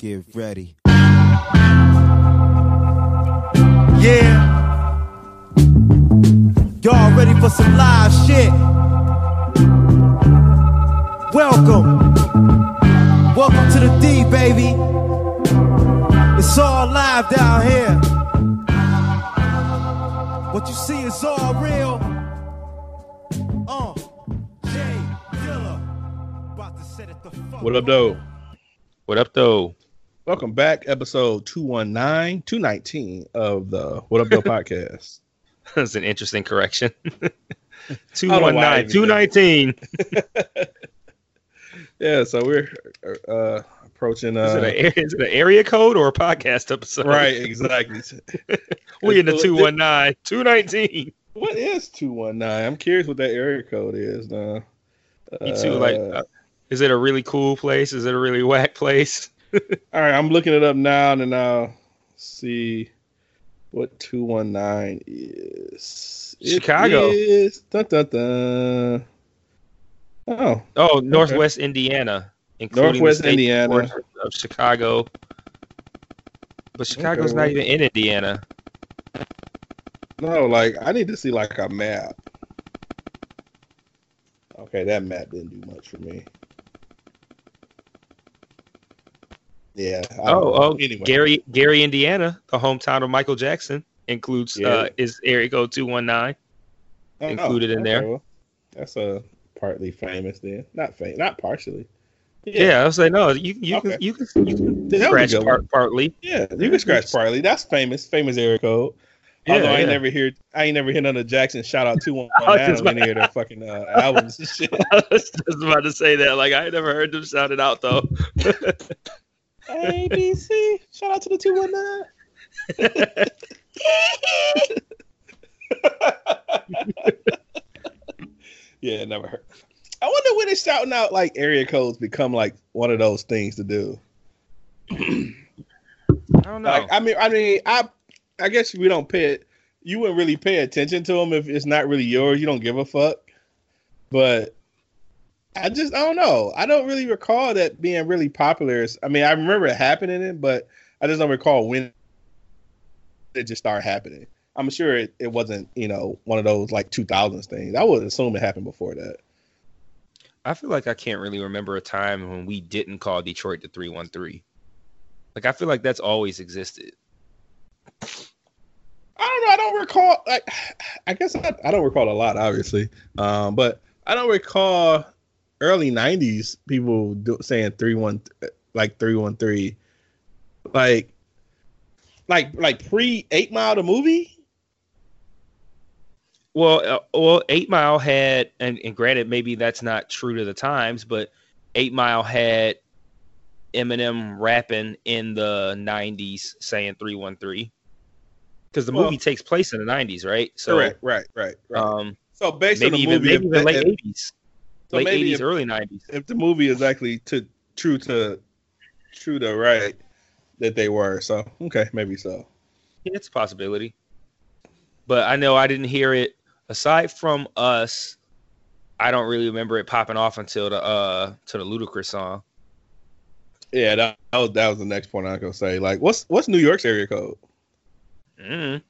Get ready. Yeah. Y'all ready for some live shit? Welcome. Welcome to the D, baby. It's all live down here. What you see is all real. Uh, Jay Dilla. About to set it the fuck What up, though? What up, though? Welcome back, episode 219, 219 of the What Up, Bill podcast. That's an interesting correction. know 219, 219. Yeah, so we're uh, approaching. Is, it Uh, a, is it an area code or a podcast episode? right, exactly. We in the 219, 219. What is 219? I'm curious what that area code is now. Me too. Like, uh, is it a really cool place? Is it a really whack place? all right, I'm looking it up now, and then I'll see what 219 is. Chicago. is- dun, dun, dun. Oh, Oh, Northwest Indiana, including Northwest Indiana. of Chicago. But Chicago's Okay, not even in Indiana. No, like I need to see like a map. Okay, that map didn't do much for me. Yeah. Oh, oh, anyway. Gary, Gary, Indiana, the hometown of Michael Jackson, includes Yeah. uh, is area code 219. Oh, included in there. that's a partly famous then. Not famous, not partially. Yeah, I was like, no, you you Okay. can you can you can That was a scratch part, partly. Yeah, you can scratch partly. That's famous, famous area code. Yeah, Although I ain't yeah. never hear I ain't never heard none of Jackson shout out two one nine just on any of their fucking uh, albums and shit. I was just about to say that. Like, I never heard them shout it out though. ABC. Shout out to the two one nine. yeah, it never heard. I wonder when it's shouting out like area codes become like one of those things to do. I don't know. Like, I mean, I mean, I, I guess we don't pay it. You wouldn't really pay attention to them if it's not really yours. You don't give a fuck. But I just, I don't know. I don't really recall that being really popular. I mean, I remember it happening, but I just don't recall when it just started happening. I'm sure it, it wasn't, you know, one of those like 2000s things. I would assume it happened before that. I feel like I can't really remember a time when we didn't call Detroit the three one three. Like, I feel like that's always existed. I don't know. I don't recall. Like, I guess I, I don't recall a lot, obviously. Um, but I don't recall early '90s people do, saying three one, like three one three, like, like like pre Eight Mile the movie. Well, uh, well, Eight Mile had, and, and granted, maybe that's not true to the times, but Eight Mile had Eminem rapping in the '90s saying three one three, because the Well- movie takes place in the '90s, right? So, right, right, right, right. um, so based maybe on the even movie, maybe even late '80s, so late maybe '80s, if- early '90s. if the movie is actually to true to true to right that they were. So okay, maybe so. Yeah, it's a possibility. But I know I didn't hear it aside from us. I don't really remember it popping off until the uh to the Ludacris song. Yeah, that, that was that was the next point I was gonna say. Like, what's what's New York's area code? Mm.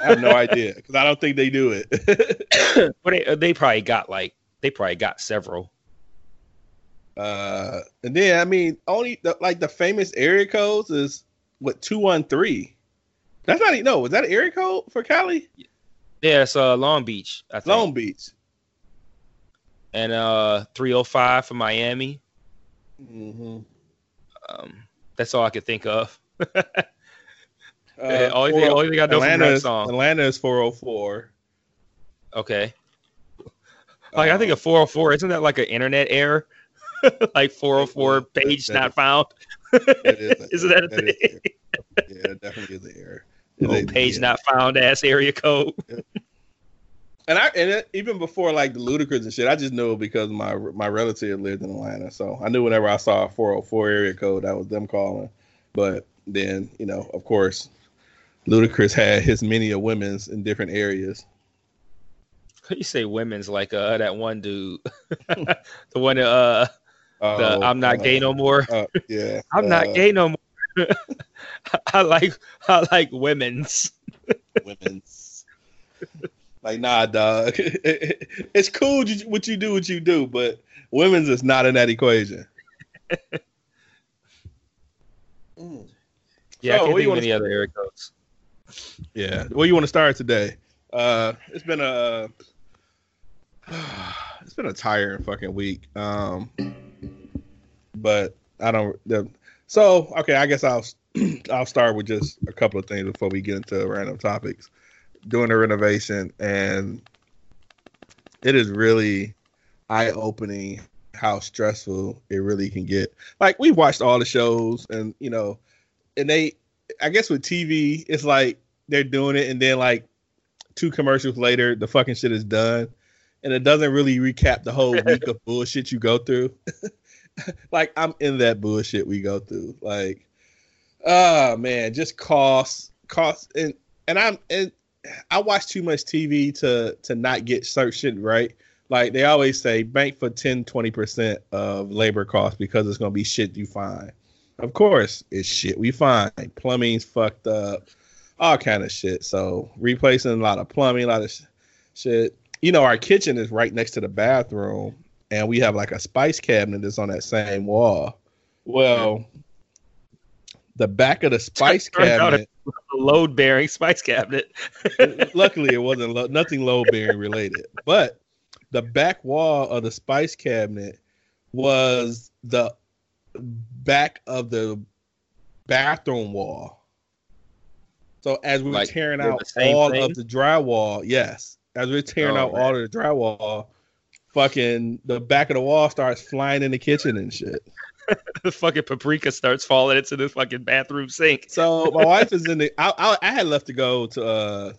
I have no idea because I don't think they do it. But they, they probably got like they probably got several. uh, and then I mean, only the, like the famous area codes is what two one three. That's not even no. Was that an area code for Cali? Yeah, it's uh Long Beach, I think. Long Beach. and uh 305 for Miami. Mm-hmm. Um that's all I could think of. Uh, Yeah, only thing- only thing I from Atlanta that is, song. Atlanta is four hundred four. Okay. Like I think a 404 isn't that like an internet error? like 404 That- page that not is- found. Is Isn't that a that is thing? Yeah, it definitely is an error. Oh, page yeah. not found ass area code. And I and it, even before like the Ludacris and shit, I just knew because my my relative lived in Atlanta, so I knew whenever I saw a 404 area code, that was them calling. But then you know, of course, Ludacris had his many of women's in different areas. You say women's like uh that one dude, the one that, uh the Oh, I'm not uh, gay no more. uh, yeah, I'm uh, not gay no more. I like I like women's. Women's. like, nah, dog. it's cool what you do, what you do, but women's is not in that equation. Mm. Yeah, So, I can't what think of wanna any other air codes. Yeah. Where you want to start today? Uh, it's been a it's been a tiring fucking week. Um, but I don't. The, so okay, I guess I'll I'll start with just a couple of things before we get into random topics. Doing the renovation, and it is really eye opening how stressful it really can get. Like we've watched all the shows, and you know, and they I guess with TV, it's like they're doing it, and then like two commercials later, the fucking shit is done, and it doesn't really recap the whole week of bullshit you go through. like I'm in that bullshit we go through. Like, oh man, just costs, costs, and and I'm and I watch too much TV to to not get certain shit right. Like they always say, bank for 10, 20 percent of labor costs because it's gonna be shit you find. Of course, it's shit we find. Plumbing's fucked up, all kind of shit. So replacing a lot of plumbing, a lot of sh- shit. You know, our kitchen is right next to the bathroom, and we have like a spice cabinet that's on that same wall. Well, the back of the spice cabinet. Load bearing spice cabinet. luckily, it wasn't lo- nothing load bearing related, but the back wall of the spice cabinet was the back of the bathroom wall. So as we were tearing out all thing? of the drywall, yes, as we are tearing Oh, out man. all of the drywall, fucking the back of the wall starts flying in the kitchen and shit. the fucking paprika starts falling into the fucking bathroom sink. So my wife is in the. I, I I had left to go to uh,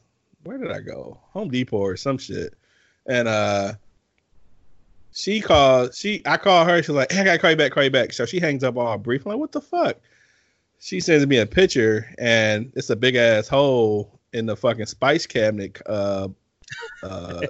where did I go? Home Depot or some shit, and uh, she called. She I called her. She's like, hey, I gotta call you back. Call you back. So she hangs up all brief. I'm like, what the fuck? She sends me a picture, and it's a big ass hole in the fucking spice cabinet uh, uh,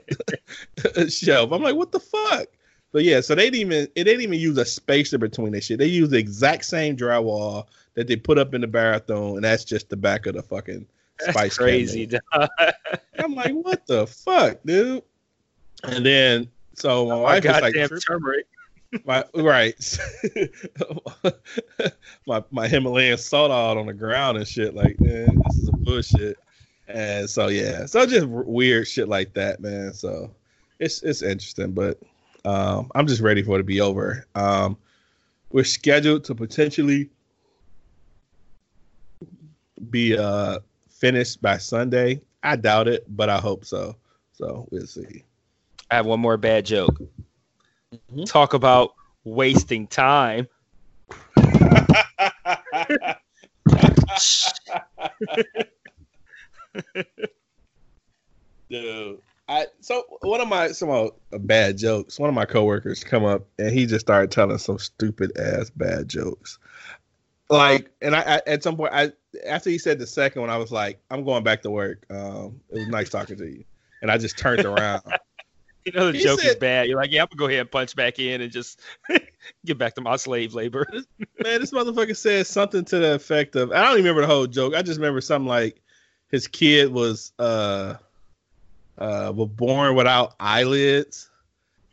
shelf. I'm like, what the fuck? But yeah, so they didn't even it didn't even use a spacer between this shit. They used the exact same drywall that they put up in the bathroom, and that's just the back of the fucking That's spice crazy. I'm like, what the fuck, dude? And then so my My wife is like, turmeric. my right, my my Himalayan salt out on the ground and shit. Like, man, this is a bullshit. And so yeah, so just weird shit like that, man. So it's it's interesting, but um, I'm just ready for it to be over. Um, we're scheduled to potentially be uh finished by Sunday. I doubt it, but I hope so. So we'll see. I have one more bad joke. Mhm. Talk about wasting time. Dude, I so one of my some of uh, bad jokes. One of my coworkers come up and he just started telling some stupid ass bad jokes. Like, and I, I at some point, I after he said the second one, I was like, I'm going back to work. Um, it was nice talking to you, and I just turned around. You know the He joke is bad. You're like, yeah, I'm gonna go ahead and punch back in and just get back to my slave labor. Man, this motherfucker said something to the effect of I don't even remember the whole joke. I just remember something like his kid was uh uh was born without eyelids.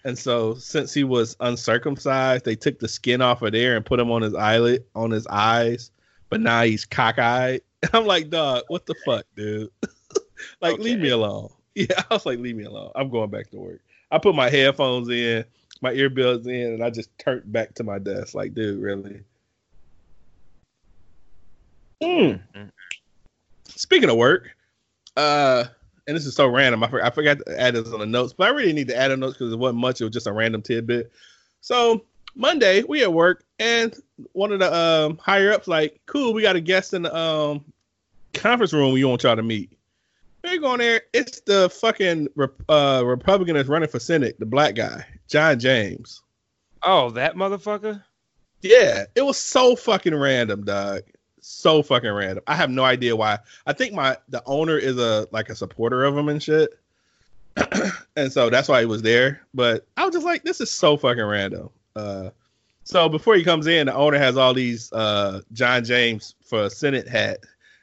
And so since he was uncircumcised, they took the skin off of there and put him on his eyelid on his eyes. But now he's cockeyed. I'm like, dog, what the fuck, dude? like, leave me alone. Yeah, I was like, leave me alone. I'm going back to work. I put my headphones in, my earbuds in, and I just turned back to my desk. Like, dude, really? Mm. Speaking of work, uh, and this is so random. I, for, I forgot to add this on the notes, but I really need to add a notes because it wasn't much. It was just a random tidbit. So Monday we at work, and one of the um, higher ups like, "Cool, we got a guest in the um, conference room. We want y'all to meet." They go in there. It's the fucking uh, Republican that's running for Senate, the black guy, John James. Oh, that motherfucker. Yeah, it was so fucking random, dog. So fucking random. I have no idea why. I think my the owner is a like a supporter of him and shit, and so that's why he was there. But I was just like, this is so fucking random. Uh, So before he comes in, the owner has all these uh, John James for Senate hat,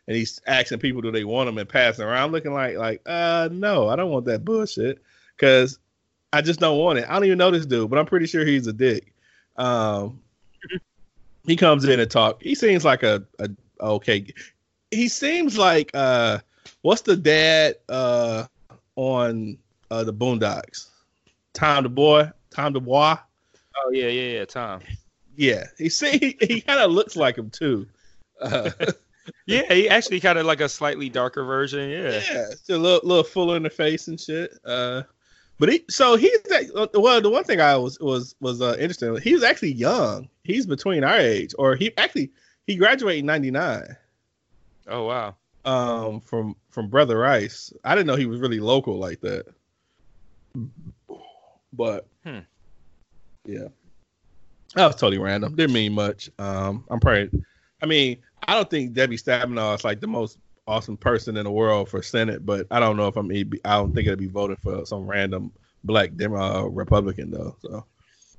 and he's asking people do they want them and passing around, looking like like uh no, I don't want that bullshit because I just don't want it. I don't even know this dude, but I'm pretty sure he's a dick. Um, he comes in and talk. He seems like a, a okay. He seems like uh, what's the dad uh on uh the Boondocks? Tom DuBois, Tom DuBois. Oh yeah, yeah, yeah, Tom. Yeah, he see he, he kind of looks like him too. Uh, Yeah, he actually kind of like a slightly darker version. Yeah. yeah, a little little fuller in the face and shit. Uh, but he so he's that, well the one thing I was was was uh, interesting. He was actually young. He's between our age, or he actually he graduated in '99. Oh wow. Um, from from Brother Rice. I didn't know he was really local like that. But Hmm. yeah, that was totally random. Didn't mean much. Um, I'm probably. I mean, I don't think Debbie Stabenow is like the most awesome person in the world for Senate, but I don't know if I'm. I don't think it'd be voting for some random black Dem- uh, Republican though. So,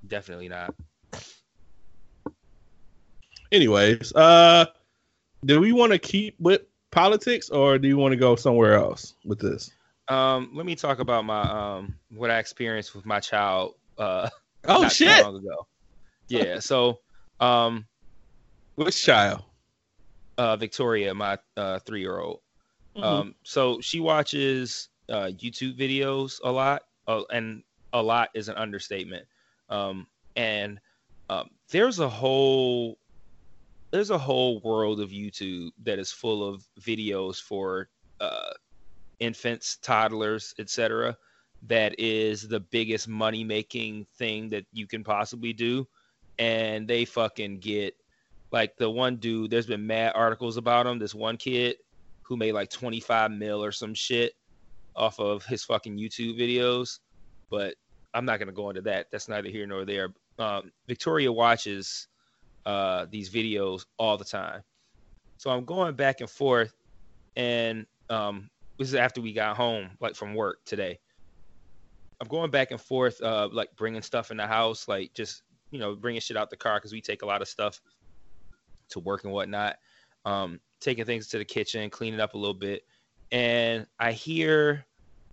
Definitely not. anyways, uh, do we want to keep with politics or do you want to go somewhere else with this? Um, let me talk about my um what I experienced with my child uh Oh shit! long ago. Yeah, so um Which child? Uh Victoria, my uh three year old. Mm-hmm. Um so she watches uh YouTube videos a lot, uh, and a lot is an understatement. Um and um there's a whole there's a whole world of YouTube that is full of videos for uh infants, toddlers, etc. That is the biggest money making thing that you can possibly do. And they fucking get like the one dude, there's been mad articles about him. This one kid who made like 25 mil or some shit off of his fucking YouTube videos. But I'm not gonna go into that. That's neither here nor there. Um, Victoria watches uh, these videos all the time. So I'm going back and forth, and um, this is after we got home, like from work today. I'm going back and forth, uh, like bringing stuff in the house, like just you know bringing shit out the car because we take a lot of stuff to work and whatnot. Um, taking things to the kitchen, cleaning up a little bit, and I hear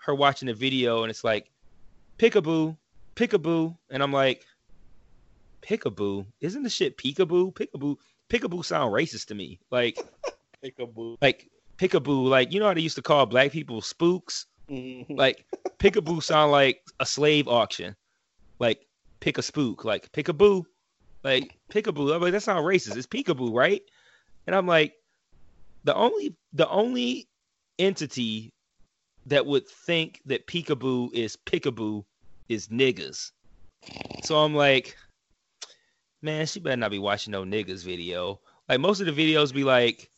her watching the video, and it's like, "Pickaboo, pickaboo," and I'm like, "Pickaboo? Isn't the shit peekaboo? Pickaboo? Pickaboo sound racist to me. Like, Peekaboo. like pickaboo, like you know how they used to call black people spooks." Mhm. like pickaboo sound like a slave auction like pick a spook like pickaboo like pickaboo i'm like that sound racist it's peekaboo right and i'm like the only the only entity that would think that peekaboo is pickaboo is niggas so i'm like man she better not be watching no niggas video like most of the videos be like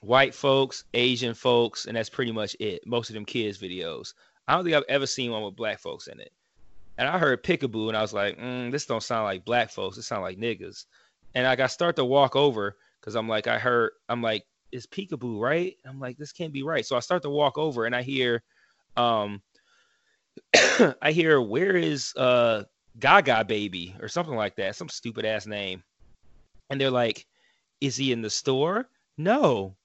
white folks, Asian folks, and that's pretty much it. Most of them kids videos. I don't think I've ever seen one with black folks in it. And I heard Pickaboo, and I was like, mm, this don't sound like black folks. It sound like niggas. And like I start to walk over because I'm like, I heard, I'm like, it's Peekaboo, right? I'm like, this can't be right. So I start to walk over, and I hear, um, I hear, where is uh Gaga baby or something like that, some stupid ass name. And they're like, is he in the store? No.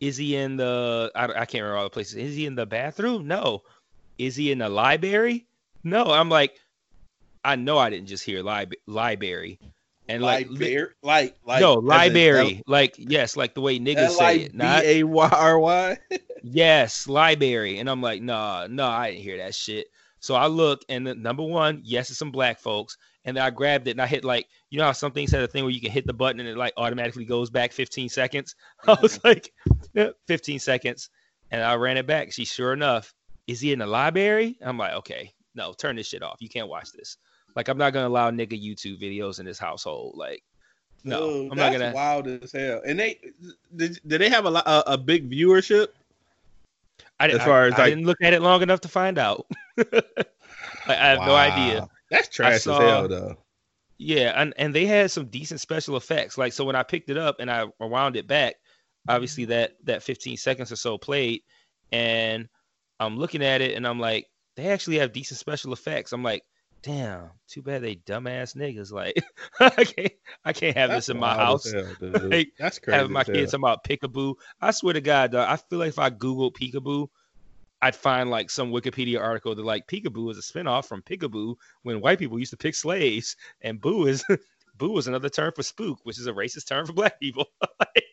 Is he in the? I, I can't remember all the places. Is he in the bathroom? No. Is he in the library? No. I'm like, I know I didn't just hear lib- library, and like, li- like, like, no library, like yes, like the way niggas say it. Not A Y R Y. yes, library, and I'm like, nah, nah, I didn't hear that shit. So I look, and the, number one, yes, it's some black folks, and then I grabbed it and I hit like, you know how some things had a thing where you can hit the button and it like automatically goes back 15 seconds. I was like, yeah, 15 seconds, and I ran it back. She sure enough, is he in the library? I'm like, okay, no, turn this shit off. You can't watch this. Like, I'm not gonna allow nigga YouTube videos in this household. Like, no, Dude, I'm not gonna. wild as hell. And they did, did they have a, a a big viewership? I, as I- far as, I like- didn't look at it long enough to find out. I, I have no idea. That's trash saw- as hell though. Yeah, and and they had some decent special effects. Like so, when I picked it up and I wound it back, obviously that that 15 seconds or so played, and I'm looking at it and I'm like, they actually have decent special effects. I'm like, damn, too bad they dumbass niggas. Like I can't I can't have That's this in my house. hell. Like, That's crazy. Having my kids talking about peekaboo. I swear to God, dog, I feel like if I Googled peekaboo, I'd find like some Wikipedia article that like peekaboo is a spinoff from peekaboo when white people used to pick slaves, and boo is boo is another term for spook, which is a racist term for black people. like,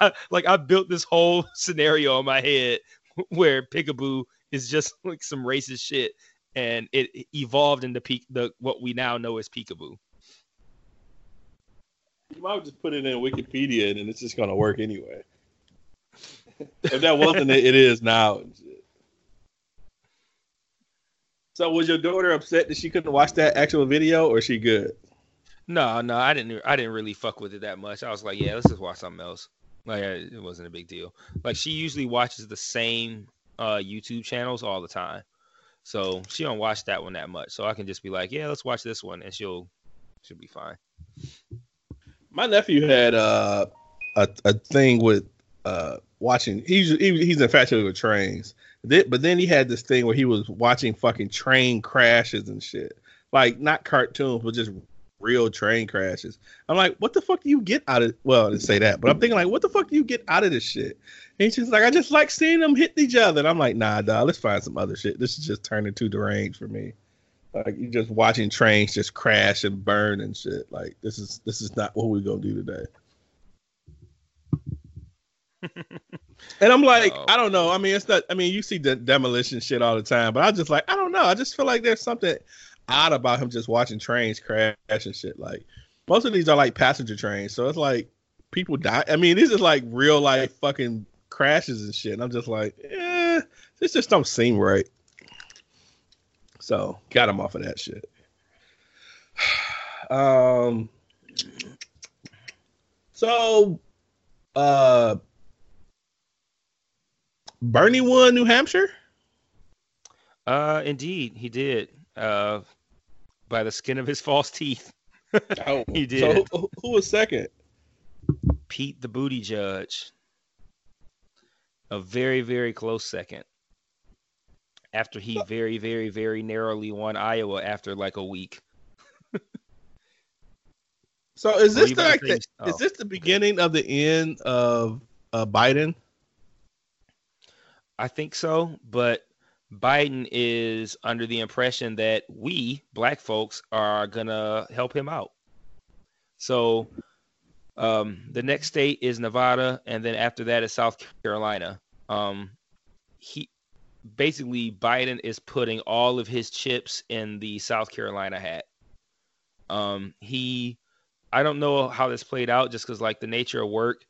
I, like I built this whole scenario in my head where peekaboo is just like some racist shit, and it evolved into peak the what we now know as peekaboo. You might just put it in Wikipedia and it's just gonna work anyway. if that wasn't it, it is now. So was your daughter upset that she couldn't watch that actual video, or is she good? No, no, I didn't. I didn't really fuck with it that much. I was like, yeah, let's just watch something else. Like it wasn't a big deal. Like she usually watches the same uh, YouTube channels all the time, so she don't watch that one that much. So I can just be like, yeah, let's watch this one, and she'll she'll be fine. My nephew had uh, a a thing with uh, watching. He's he, he's infatuated with trains. But then he had this thing where he was watching fucking train crashes and shit, like not cartoons, but just real train crashes. I'm like, what the fuck do you get out of? Well, I didn't say that, but I'm thinking like, what the fuck do you get out of this shit? And he's just like, I just like seeing them hit each other. And I'm like, nah, dog, let's find some other shit. This is just turning too deranged for me. Like you're just watching trains just crash and burn and shit. Like this is this is not what we're gonna do today. And I'm like, Oh. I don't know. I mean, it's not. I mean, you see the demolition shit all the time, but I just like, I don't know. I just feel like there's something odd about him just watching trains crash and shit. Like most of these are like passenger trains, so it's like people die. I mean, these is like real life fucking crashes and shit. And I'm just like, eh, this just don't seem right. So got him off of that shit. Um. So, uh, Bernie won New Hampshire. Uh, indeed, he did. Uh, by the skin of his false teeth, Oh, He did. So who, who was second? Pete the Booty Judge. A very, very close second. After he very, very, very narrowly won Iowa after like a week. So is this the, like the, you- is oh. this the beginning of the end of uh, Biden? I think so, but Biden is under the impression that we, black folks, are gonna help him out. So um, the next state is Nevada, and then after that is South Carolina. Um, he basically Biden is putting all of his chips in the South Carolina hat. Um, he, I don't know how this played out, just because like the nature of work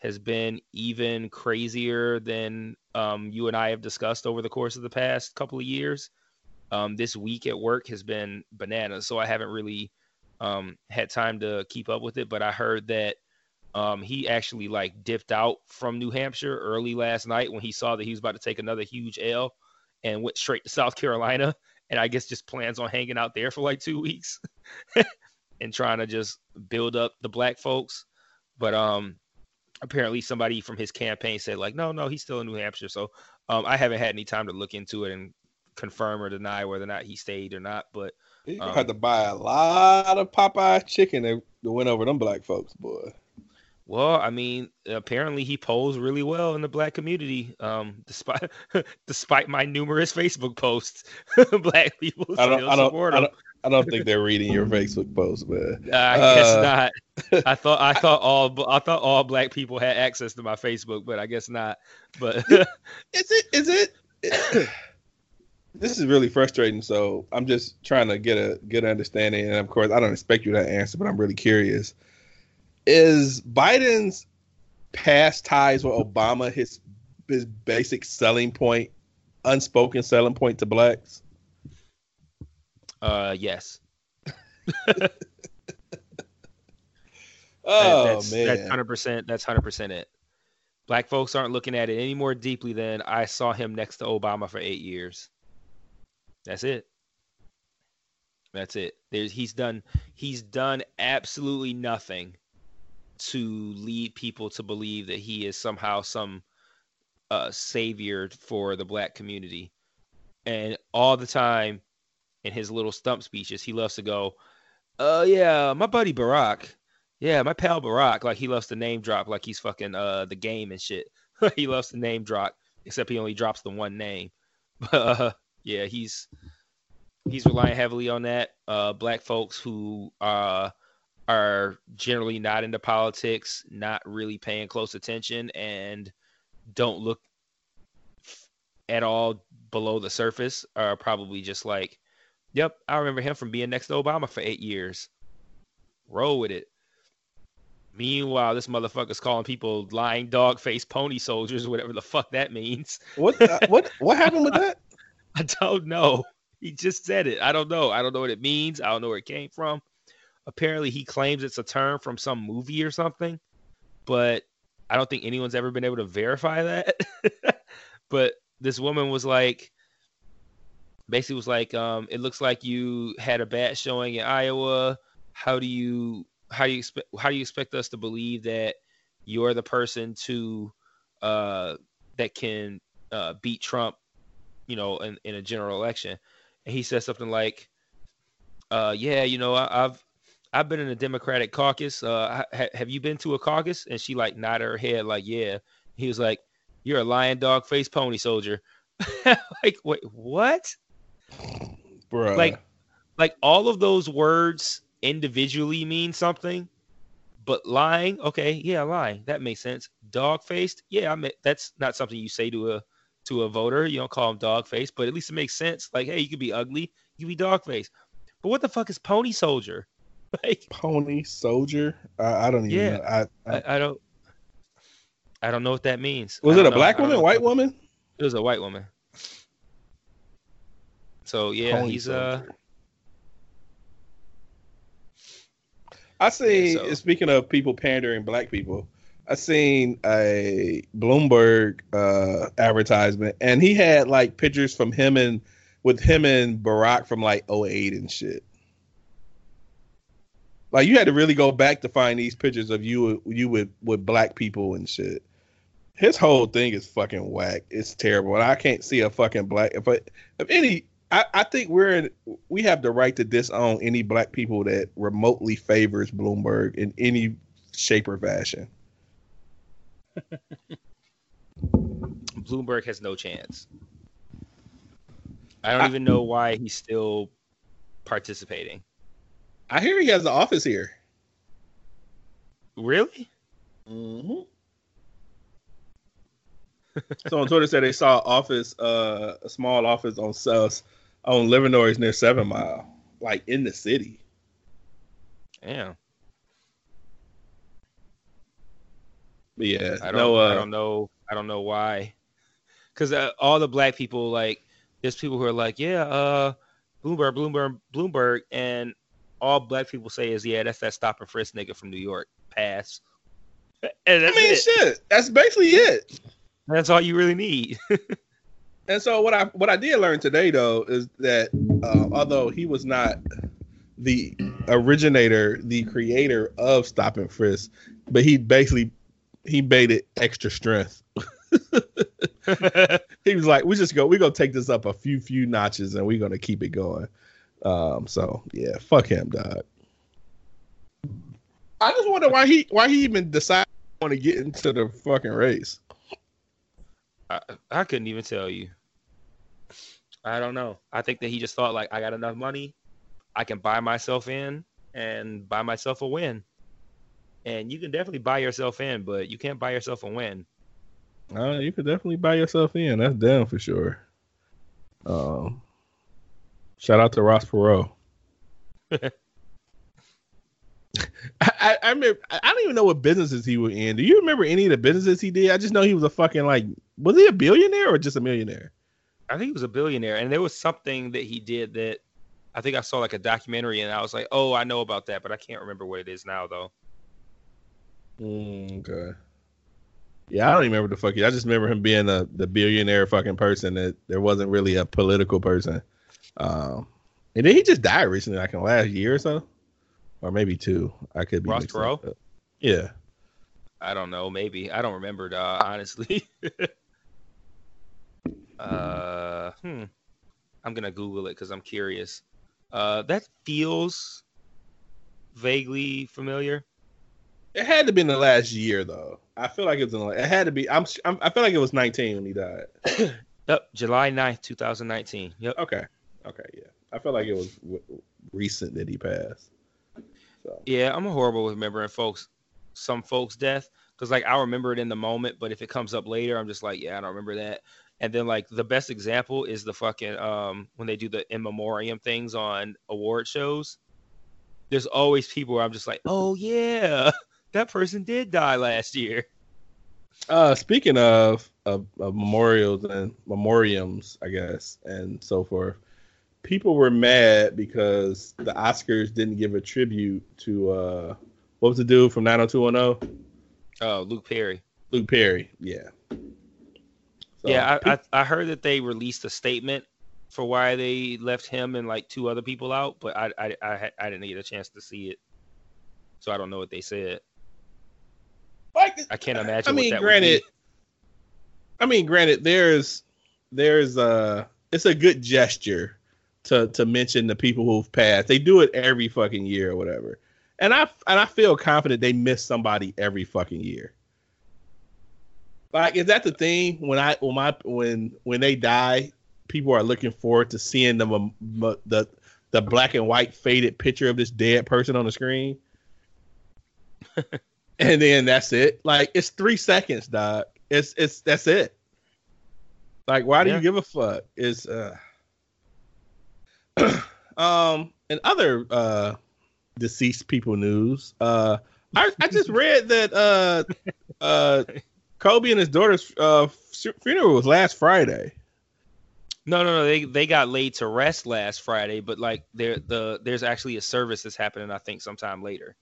has been even crazier than um, you and I have discussed over the course of the past couple of years. Um, this week at work has been bananas, so I haven't really um, had time to keep up with it. But I heard that um, he actually like dipped out from New Hampshire early last night when he saw that he was about to take another huge L and went straight to South Carolina. And I guess just plans on hanging out there for like two weeks and trying to just build up the black folks. But um, apparently somebody from his campaign said like, no, no, he's still in New Hampshire. So um, I haven't had any time to look into it and confirm or deny whether or not he stayed or not. But You Um, had to buy a lot of Popeye chicken that went over them black folks, boy. well, I mean, apparently he polls really well in the black community. Um, despite despite my numerous Facebook posts, black people I don't, still I don't, support I him. don't, I don't think they're reading your Facebook post, man. I guess Uh, not. I thought I thought all I thought all black people had access to my Facebook, but I guess not. But Is it? Is it? this is really frustrating. So I'm just trying to get a good understanding, and of course, I don't expect you to answer, but I'm really curious. Is Biden's past ties with Obama his his basic selling point, unspoken selling point to blacks? Uh, yes, Oh that's, man, that's hundred percent. That's hundred percent it. Black folks aren't looking at it any more deeply than I saw him next to Obama for eight years. That's it. That's it. There's he's done he's done absolutely nothing to lead people to believe that he is somehow some uh, savior for the black community. And all the time in his little stump speeches, he loves to go, "Uh, yeah, my buddy Barack, yeah, my pal Barack." Like he loves to name drop, like he's fucking uh the game and shit. he loves to name drop, except he only drops the one name. But uh, yeah, he's he's relying heavily on that. Uh, black folks who uh are generally not into politics, not really paying close attention, and don't look at all below the surface are probably just like, yep, I remember him from being next to Obama for eight years. Roll with it. Meanwhile, this motherfucker's calling people lying dog face pony soldiers, whatever the fuck that means. What uh, what what happened with that? I don't know. He just said it. I don't know. I don't know what it means. I don't know where it came from. Apparently, he claims it's a term from some movie or something, but I don't think anyone's ever been able to verify that. but this woman was like, basically was like, um, it looks like you had a bad showing in Iowa. How do you how do you expect how do you expect us to believe that you're the person to uh, that can uh, beat Trump, you know, in, in a general election? And he said something like, uh, "Yeah, you know, I, have I've been in a Democratic caucus. Uh, ha- have you been to a caucus?" And she like nodded her head, like, "Yeah." He was like, "You're a lion, dog, face, pony soldier." like, wait, what? Bruh. Like, like all of those words individually mean something, but lying, okay, yeah, lying, that makes sense. Dog faced, yeah, I mean that's not something you say to a to a voter. You don't call him dog faced, but at least it makes sense. Like, hey, you could be ugly, you could be dog faced. But what the fuck is pony soldier? Like pony soldier. I, I don't even. Yeah, know. I, I, I, don't. I don't know what that means. was it a know. black woman, white woman? It was a white woman. So yeah, Pony he's uh. I seen. so- Speaking of people pandering black people, I seen a Bloomberg uh, advertisement, and he had like pictures from him and with him and Barack from like 08 and shit. Like you had to really go back to find these pictures of you you with with black people and shit. His whole thing is fucking whack. It's terrible, and I can't see a fucking black. If I, if any, I, I think we're in. We have the right to disown any black people that remotely favors Bloomberg in any shape or fashion. Bloomberg has no chance. I don't I- even know why he's still participating. I hear he has an office here. Really? Mm-hmm. so on Twitter said they saw office, uh, a small office on South on Livernois near Seven Mile, like in the city. Yeah. But yeah, I don't. no, uh, I don't know. I don't know why. Because uh, all the black people, like, there's people who are like, yeah, uh, Bloomberg, Bloomberg, Bloomberg, and all black people say is, yeah, that's that stop and frisk nigga from New York. Pass. And I mean, it. shit, that's basically it. That's all you really need. And so what I what I did learn today though is that uh, although he was not the originator, the creator of Stop and Frisk, but he basically he made it extra strength. he was like, "We just go, we gonna take this up a few few notches, and we're gonna keep it going." Um, so yeah, fuck him, dog. I just wonder why he why he even decided to want to get into the fucking race. I, I couldn't even tell you. I don't know. I think that he just thought like I got enough money, I can buy myself in and buy myself a win. And you can definitely buy yourself in, but you can't buy yourself a win. Uh, you could definitely buy yourself in. That's damn for sure. Um, shout out to Ross Perot. I, I, remember. I don't even know what businesses he was in. Do you remember any of the businesses he did? I just know he was a fucking like. Was he a billionaire or just a millionaire? I think he was a billionaire, and there was something that he did that I think I saw like a documentary, and I was like, "Oh, I know about that," but I can't remember what it is now, though. Mm, okay. Yeah, I don't even remember the fuck. he- I just remember him being a the billionaire fucking person that there wasn't really a political person. Um, and then he just died recently, like in the last year or so, or maybe two. I could be Ross Perot? up. Yeah. I don't know. Maybe I don't remember. Uh, honestly. uh, hmm. I'm gonna Google it because I'm curious. Uh, that feels vaguely familiar. It had to be in the last year though. I feel like it was in the, it had to be. I'm, I'm I feel like it was 19 when he died. Yep, July 9th, 2019. Yep. Okay. Okay. Yeah. I feel like it was w- recent that he passed. So Yeah, I'm horrible with remembering folks, some folks' death, because like I remember it in the moment, but if it comes up later, I'm just like, yeah, I don't remember that. And then like the best example is the fucking um when they do the in memoriam things on award shows. There's always people where I'm just like, oh yeah, that person did die last year. Uh, speaking of, of of memorials and memoriams, I guess, and so forth, people were mad because the Oscars didn't give a tribute to uh, what was the dude from 90210? Oh, Luke Perry. Luke Perry. Yeah. So, yeah, I, I I heard that they released a statement for why they left him and like two other people out, but I I I, I didn't get a chance to see it, so I don't know what they said. like, I can't imagine. I mean, what that granted. I mean, granted, there's there's uh it's a good gesture to to mention the people who've passed. They do it every fucking year or whatever. And I and I feel confident they miss somebody every fucking year. Like, is that the thing when I when my when when they die, people are looking forward to seeing them the the black and white faded picture of this dead person on the screen. and then that's it. Like it's three seconds, dog. It's it's that's it. Like, why do Yeah. you give a fuck? Is uh um and other uh deceased people news. Uh I, I just read that uh uh Kobe and his daughter's uh funeral was last Friday. No, no, no. They they got laid to rest last Friday, but like there the there's actually a service that's happening. I think sometime later.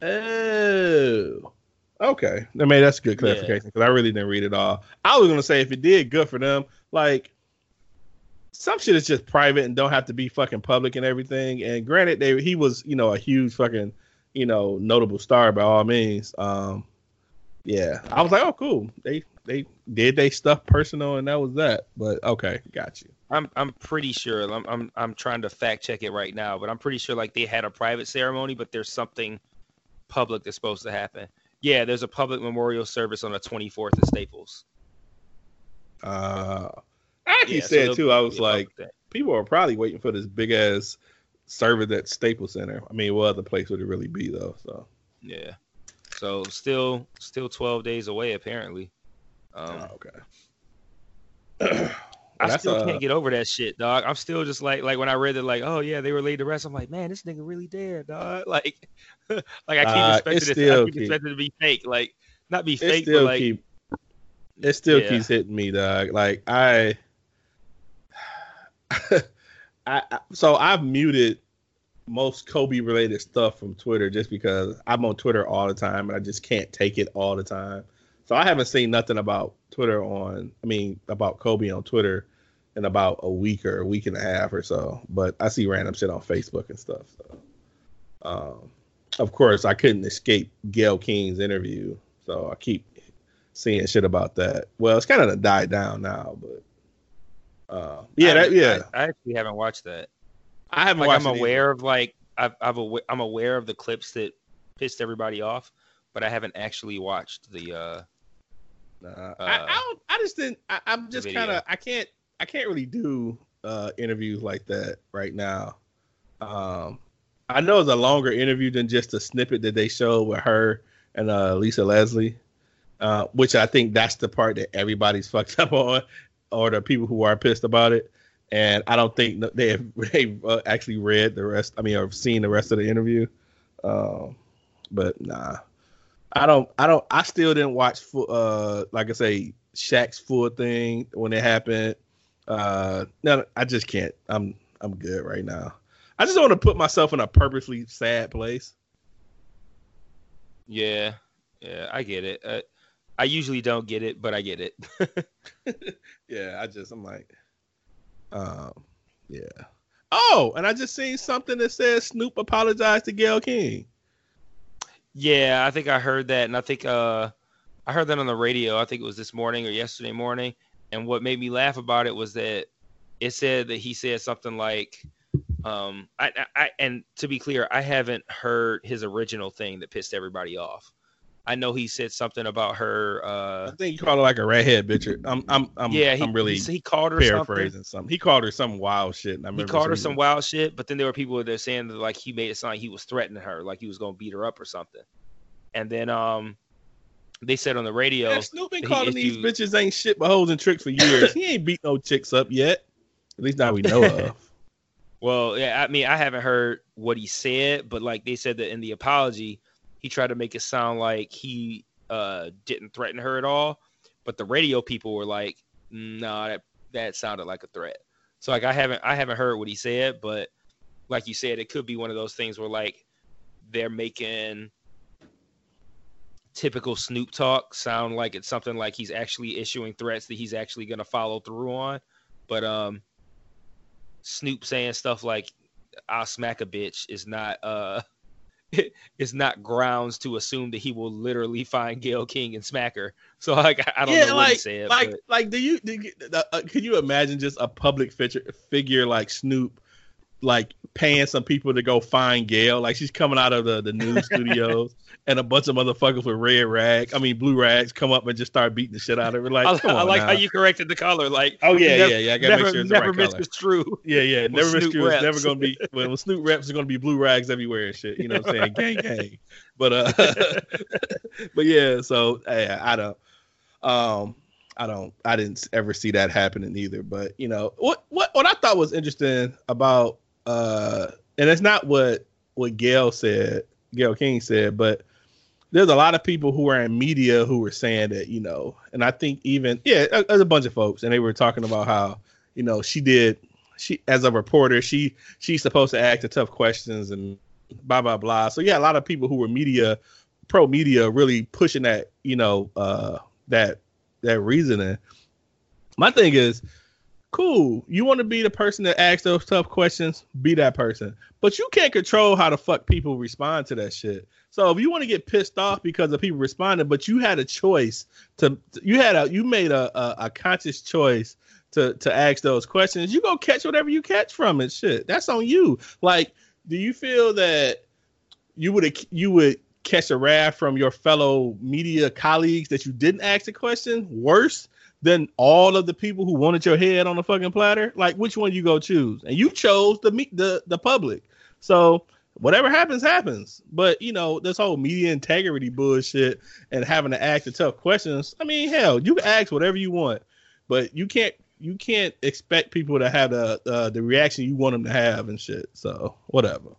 Oh. Okay. I mean, that's a good clarification because I really didn't read it all. I was gonna say if it did, good for them. Like some shit is just private and don't have to be fucking public and everything. And granted, they he was, you know, a huge fucking, you know, notable star by all means. Um yeah. I was like, oh cool. They they did they stuff personal and that was that. But okay, got you. I'm I'm pretty sure. I'm I'm I'm trying to fact check it right now, but I'm pretty sure like they had a private ceremony, but there's something public that's supposed to happen. Yeah, there's a public memorial service on the 24th at Staples. Uh actually Yeah, said there'll too, I was like, people are probably waiting for this big ass server at Staples Center. I mean, what other place would it really be though? So yeah. So still still 12 days away apparently. Um, oh, okay. I still uh, can't get over that shit, dog. I'm still just like like when I read it, like, oh yeah, they were laid to rest. I'm like, man, this nigga really dead, dog. Like, like I keep Uh, expecting still I keep keep- expecting it to be fake, like not be fake, but like keep it still Yeah. keeps hitting me, dog. Like I, I, so I've muted most Kobe related stuff from Twitter just because I'm on Twitter all the time and I just can't take it all the time. So I haven't seen nothing about Twitter on I mean about Kobe on Twitter in about a week or a week and a half or so. But I see random shit on Facebook and stuff. So um of course I couldn't escape Gayle King's interview. So I keep seeing shit about that. Well, it's kind of died down now, but uh, yeah, I that, yeah. I, I actually haven't watched that. I, haven't Like I'm aware of like I've, I've awa- I'm aware of the clips that pissed everybody off, but I haven't actually watched the. uh either. Nah, I, uh, I, don't, I just didn't. I, I'm just kind of. I can't. I can't really do uh, interviews like that right now. Um, I know it's a longer interview than just a snippet that they showed with her and uh, Lisa Leslie, uh, which I think that's the part that everybody's fucked up on, or the people who are pissed about it. And I don't think they have they uh, actually read the rest. I mean, or seen the rest of the interview. Um, but nah, I don't. I don't. I still didn't watch. Full, uh, like I say, Shaq's full thing when it happened. Uh, no, I just can't. I'm. I'm good right now. I just don't want to put myself in a purposely sad place. Yeah, yeah, I get it. Uh, I usually don't get it, but I get it. yeah, I just I'm like, um, yeah. Oh, and I just seen something that says Snoop apologized to Gayle King. yeah, I think I heard that, and I think uh, I heard that on the radio. I think it was this morning or yesterday morning. And what made me laugh about it was that it said that he said something like, um, I, I, I, and to be clear, I haven't heard his original thing that pissed everybody off. I know he said something about her. Uh, I think he called her like a redhead bitch. I'm, I'm, I'm, yeah, he, I'm really he, he called her paraphrasing something. something. He called her some wild shit. And I He called her some wild shit, but then there were people that are saying that like he made it sound like he was threatening her, like he was gonna beat her up or something. And then um, they said on the radio, Yeah, Snoop been calling these issued- bitches ain't shit but hoes and tricks for years. he ain't beat no chicks up yet. At least not we know of. Well, yeah, I mean, I haven't heard what he said, but like they said that in the apology, he tried to make it sound like he uh didn't threaten her at all. But the radio people were like, "No, that that sounded like a threat." So like I haven't I haven't heard what he said, but like you said, it could be one of those things where like they're making typical Snoop talk sound like it's something like he's actually issuing threats that he's actually going to follow through on. But um Snoop saying stuff like "I'll smack a bitch" is not uh it's not grounds to assume that he will literally find Gayle King and smack her. So like I don't yeah, know what like, he said. like, but like, do you, do you uh, uh, can you imagine just a public figure, figure like Snoop, like paying some people to go find Gayle? Like she's coming out of the the news studios, and a bunch of motherfuckers with red rags, I mean blue rags, come up and just start beating the shit out of her. Like, I, I like now. how you corrected the color. Like Oh yeah, never- yeah, yeah. I gotta never make sure it's the never right color. misconstrue. Yeah, yeah. Never Snoop. It's never gonna be when when Snoop reps is gonna be blue rags everywhere and shit. You know what I'm saying? gang gang. But uh but yeah, so yeah, I don't um I don't I didn't ever see that happening either. But you know, what what what I thought was interesting about uh and it's not what what Gayle said, Gayle King said, but there's a lot of people who are in media who were saying that, you know, and I think even yeah, there's a bunch of folks and they were talking about how, you know, she did she as a reporter, she she's supposed to ask the tough questions and blah blah blah. So yeah, a lot of people who were media pro media really pushing that, you know, uh that that reasoning. My thing is, cool. You want to be the person that asks those tough questions, be that person. But you can't control how the fuck people respond to that shit. So if you want to get pissed off because of people responding, but you had a choice to, you had a, you made a, a, a conscious choice to to ask those questions. You go catch whatever you catch from it. Shit, that's on you. Like, do you feel that you would you would catch a wrath from your fellow media colleagues that you didn't ask the question worse than all of the people who wanted your head on a fucking platter? Like, which one you go choose? And you chose the me- the the public. So whatever happens, happens. But you know, this whole media integrity bullshit and having to ask the tough questions. I mean, hell, you can ask whatever you want, but you can't you can't expect people to have the uh, the reaction you want them to have and shit. So whatever.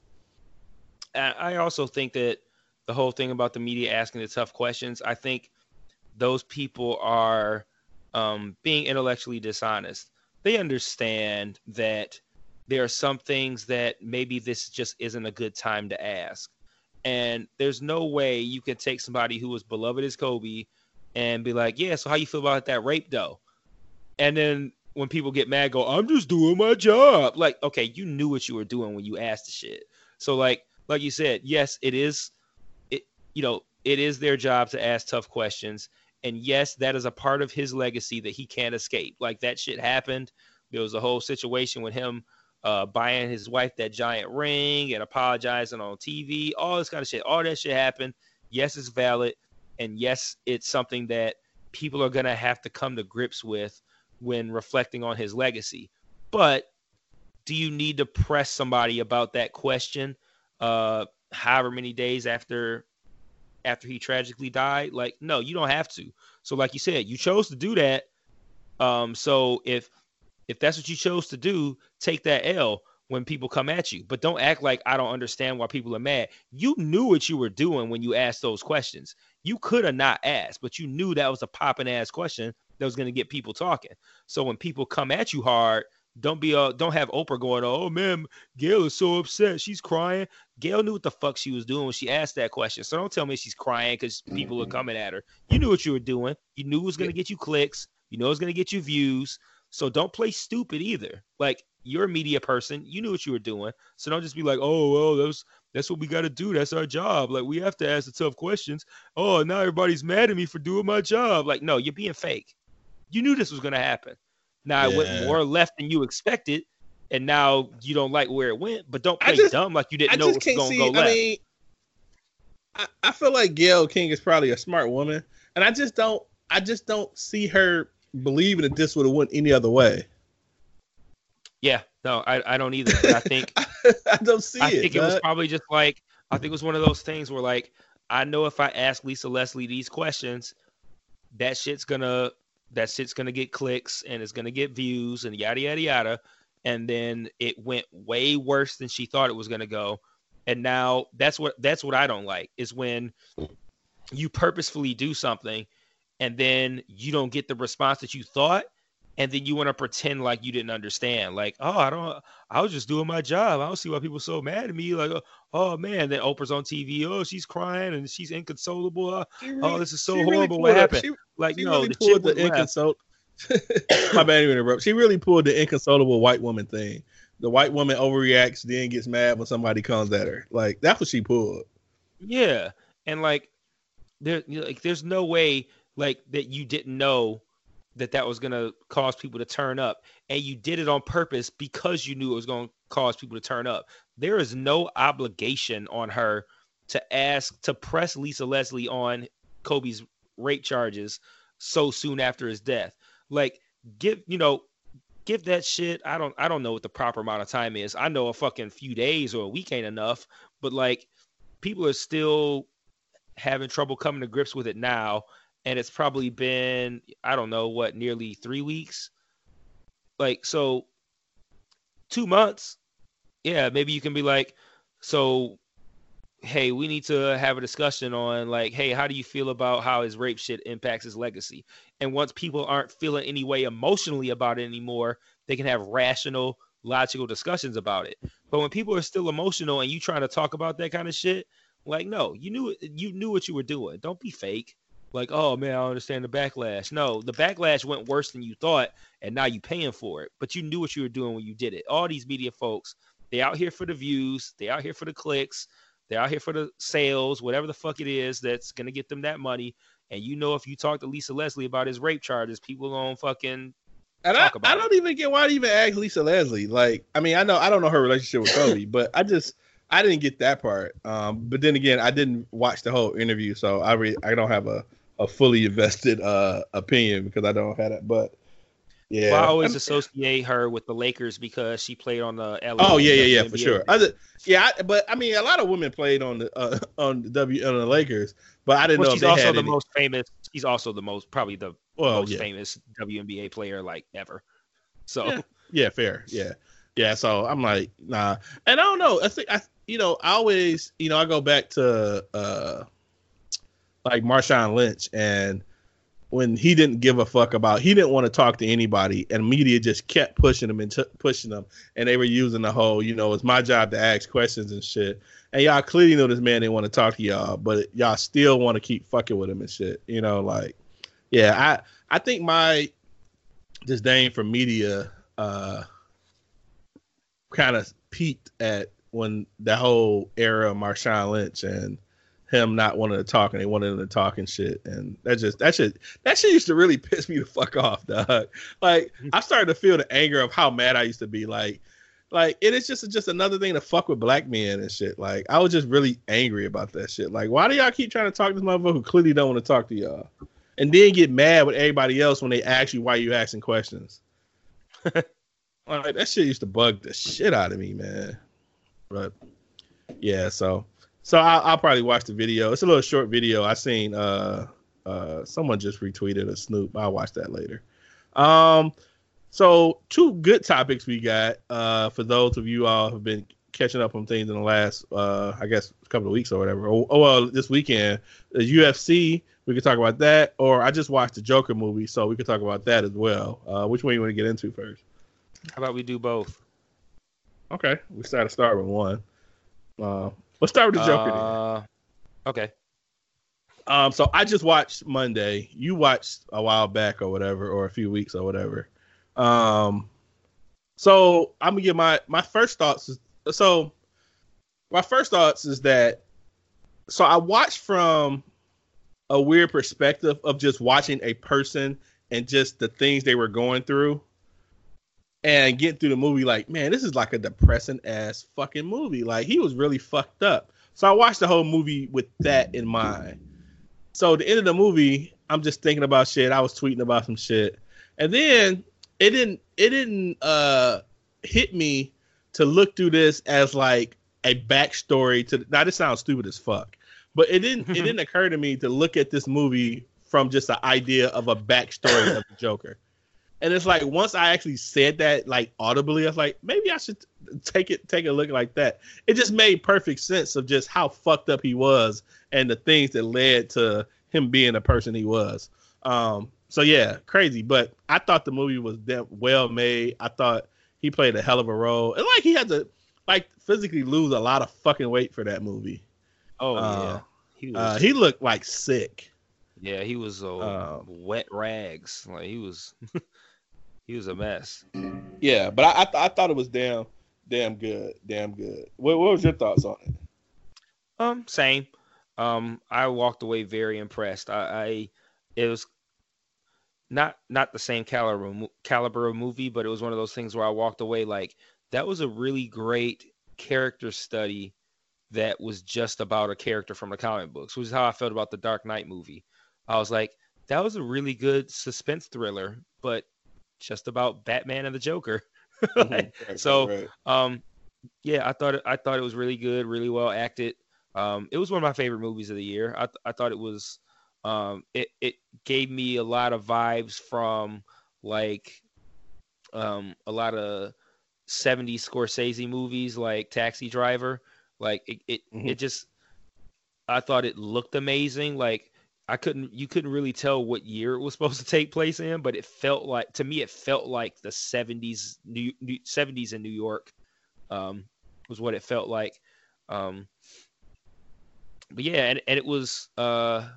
I also think that the whole thing about the media asking the tough questions, I think those people are um, being intellectually dishonest. They understand that there are some things that maybe this just isn't a good time to ask. And there's no way you can take somebody who was beloved as Kobe and be like, yeah, so how you feel about that rape though? And then when people get mad, go, I'm just doing my job. Like, okay, you knew what you were doing when you asked the shit. So like, like you said, yes, it is, it you know, it is their job to ask tough questions. And yes, that is a part of his legacy that he can't escape. Like that shit happened. There was a whole situation with him uh, buying his wife that giant ring and apologizing on TV, all this kind of shit. All that shit happened. Yes, it's valid. And yes, it's something that people are going to have to come to grips with when reflecting on his legacy. But do you need to press somebody about that question uh however many days after after he tragically died? Like no, you don't have to. So like you said, you chose to do that. Um so if if that's what you chose to do, take that L when people come at you. But don't act like I don't understand why people are mad. You knew what you were doing when you asked those questions. You could have not asked, but you knew that was a popping ass question that was going to get people talking. So when people come at you hard, don't be uh don't have Oprah going, oh man, Gayle is so upset, she's crying. Gayle knew what the fuck she was doing when she asked that question. So don't tell me she's crying because people are coming at her. You knew what you were doing. You knew it was going to get you clicks. You know it was going to get you views. So don't play stupid either. Like you're a media person, you knew what you were doing. So don't just be like, oh well, that's that's what we got to do. That's our job. Like we have to ask the tough questions. Oh, now everybody's mad at me for doing my job. Like no, you're being fake. You knew this was going to happen. Now it went more left than you expected, and now you don't like where it went. But don't play just- dumb like you didn't I know it was going to see. go left. I mean, I, I feel like Gayle King is probably a smart woman, and I just don't. I just don't see her believing that this would have went any other way. yeah, no, I, I don't either. But I think I don't see I it. think it was probably just like I think it was one of those things where like I know if I ask Lisa Leslie these questions, that shit's gonna that shit's gonna get clicks and it's gonna get views and yada yada yada. And then it went way worse than she thought it was gonna go. And now that's what that's what I don't like is when you purposefully do something and then you don't get the response that you thought and then you want to pretend like you didn't understand like oh i don't i was just doing my job i don't see why people are so mad at me like oh, oh man then oprah's on tv oh she's crying and she's inconsolable uh, She oh, this is so she really horrible. What happened? She, like she no really the pulled the went left. inconsol. My bad, interrupt. She really pulled the inconsolable white woman thing. The white woman overreacts, then gets mad when somebody comes at her. Like that's what she pulled. Yeah, and like there, like there's no way like that you didn't know that that was gonna cause people to turn up, and you did it on purpose because you knew it was gonna cause people to turn up. There is no obligation on her to ask to press Lisa Leslie on Kobe's rape charges so soon after his death. Like, give you know, give that shit. I don't I don't know what the proper amount of time is. I know a fucking few days or a week ain't enough, but like people are still having trouble coming to grips with it now and it's probably been i don't know what nearly three weeks like so two months yeah maybe you can be like so hey we need to have a discussion on like hey how do you feel about how his rape shit impacts his legacy and once people aren't feeling any way emotionally about it anymore they can have rational logical discussions about it but when people are still emotional and you trying to talk about that kind of shit like, no, you knew you knew what you were doing. Don't be fake. Like, oh man, I don't understand the backlash. No, the backlash went worse than you thought, and now you're paying for it. But you knew what you were doing when you did it. All these media folks, they out here for the views, they out here for the clicks, they're out here for the sales, whatever the fuck it is that's gonna get them that money. And you know, if you talk to Lisa Leslie about his rape charges, people don't fucking And I, I don't even get why to even ask Lisa Leslie. Like, I mean, I know I don't know her relationship with Kobe, but I just I didn't get that part. Um, but then again, I didn't watch the whole interview, so I re- I don't have a, a fully invested uh opinion because I don't have that. But yeah, Well, I always I'm- associate her with the Lakers because she played on the LA. Oh yeah, yeah, yeah, for sure. I just, yeah, I, but I mean, a lot of women played on the uh, on the W on the Lakers, but I didn't Well, know if she's they also the any- most famous. He's also the most probably the well, most yeah. famous WNBA player like ever. So Yeah. Yeah, fair. Yeah. Yeah. So I'm like, nah. And I don't know. I think I you know, I always, you know, I go back to uh like Marshawn Lynch and when he didn't give a fuck about he didn't want to talk to anybody and media just kept pushing him and t- pushing him and they were using the whole you know it's my job to ask questions and shit. And y'all clearly know this man didn't want to talk to y'all but y'all still want to keep fucking with him and shit you know like yeah i i think my disdain for media uh kind of peaked at when the whole era of Marshawn Lynch and him not wanting to talk and they wanted him to talk and shit. And that just that shit that shit used to really piss me the fuck off, dog. Like I started to feel the anger of how mad I used to be. Like like it is just just another thing to fuck with black men and shit. Like I was just really angry about that shit. Like why do y'all keep trying to talk to this motherfucker who clearly don't want to talk to y'all? And then get mad with everybody else when they ask you why you asking questions. like that shit used to bug the shit out of me, man. But yeah, so so I'll, I'll probably watch the video. It's a little short video. I seen uh uh someone just retweeted a Snoop. I'll watch that later. Um, so two good topics we got uh for those of you all who've been catching up on things in the last uh I guess a couple of weeks or whatever. Oh, oh well, this weekend the UFC. We could talk about that, or I just watched the Joker movie, so we could talk about that as well. Uh, which one you want to get into first? how about we do both? Okay, we start to start with one. Uh, let's start with the Joker. Uh, okay. Um, so I just watched Monday. You watched a while back or whatever, or a few weeks or whatever. Um, so I'm gonna give my my first thoughts. Is, so my first thoughts is that so I watched from a weird perspective of just watching a person and just the things they were going through. And get through the movie like, man, this is like a depressing ass fucking movie. Like he was really fucked up. So I watched the whole movie with that in mind. So the end of the movie, I'm just thinking about shit. I was tweeting about some shit. And then it didn't it didn't uh hit me to look through this as like a backstory to now this sounds stupid as fuck. But it didn't it didn't occur to me to look at this movie from just the idea of a backstory of the Joker. And it's like once I actually said that like audibly, I was like, maybe I should take it take a look like that. It just made perfect sense of just how fucked up he was and the things that led to him being the person he was. Um, so yeah, crazy. But I thought the movie was well made. I thought he played a hell of a role. And like he had to like physically lose a lot of fucking weight for that movie. Oh Uh, yeah, he was. Uh, he looked like sick. yeah, he was uh, um, wet rags. Like he was. he was a mess. Yeah, but I I, th- I thought it was damn damn good, damn good. What, what was your thoughts on it? Um, same. Um, I walked away very impressed. I, I it was not not the same caliber caliber of movie, but it was one of those things where I walked away like that was a really great character study that was just about a character from the comic books, which is how I felt about the Dark Knight movie. I was like, that was a really good suspense thriller, but just about Batman and the Joker. Like, Right, so- right, um, yeah, I thought it, I thought it was really good, really well acted. Um, it was one of my favorite movies of the year. I th- I thought it was, um, it it gave me a lot of vibes from like, um, a lot of '70s Scorsese movies like Taxi Driver. Like it it, Mhm. it just, I thought it looked amazing. Like I couldn't you couldn't really tell what year it was supposed to take place in, but it felt like to me it felt like the 70s New, New 70s in New York um was what it felt like. Um but yeah, and, and it was uh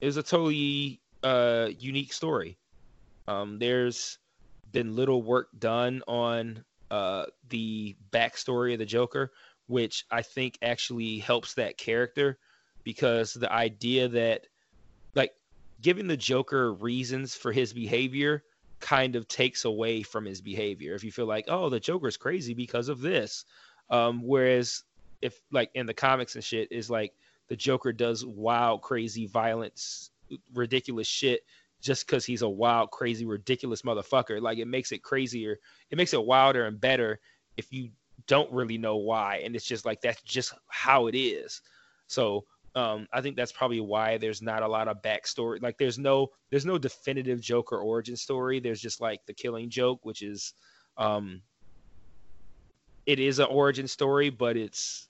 it was a totally uh unique story. Um there's been little work done on uh the backstory of the Joker, which I think actually helps that character because the idea that giving the Joker reasons for his behavior kind of takes away from his behavior. If you feel like, oh, the Joker's crazy because of this, um, whereas if like in the comics and shit is like the Joker does wild, crazy, violence, ridiculous shit just because he's a wild, crazy, ridiculous motherfucker. Like it makes it crazier. It makes it wilder and better if you don't really know why, and it's just like that's just how it is. So um, I think that's probably why there's not a lot of backstory. Like there's no there's no definitive Joker origin story. There's just like the Killing Joke, which is um, it is an origin story, but it's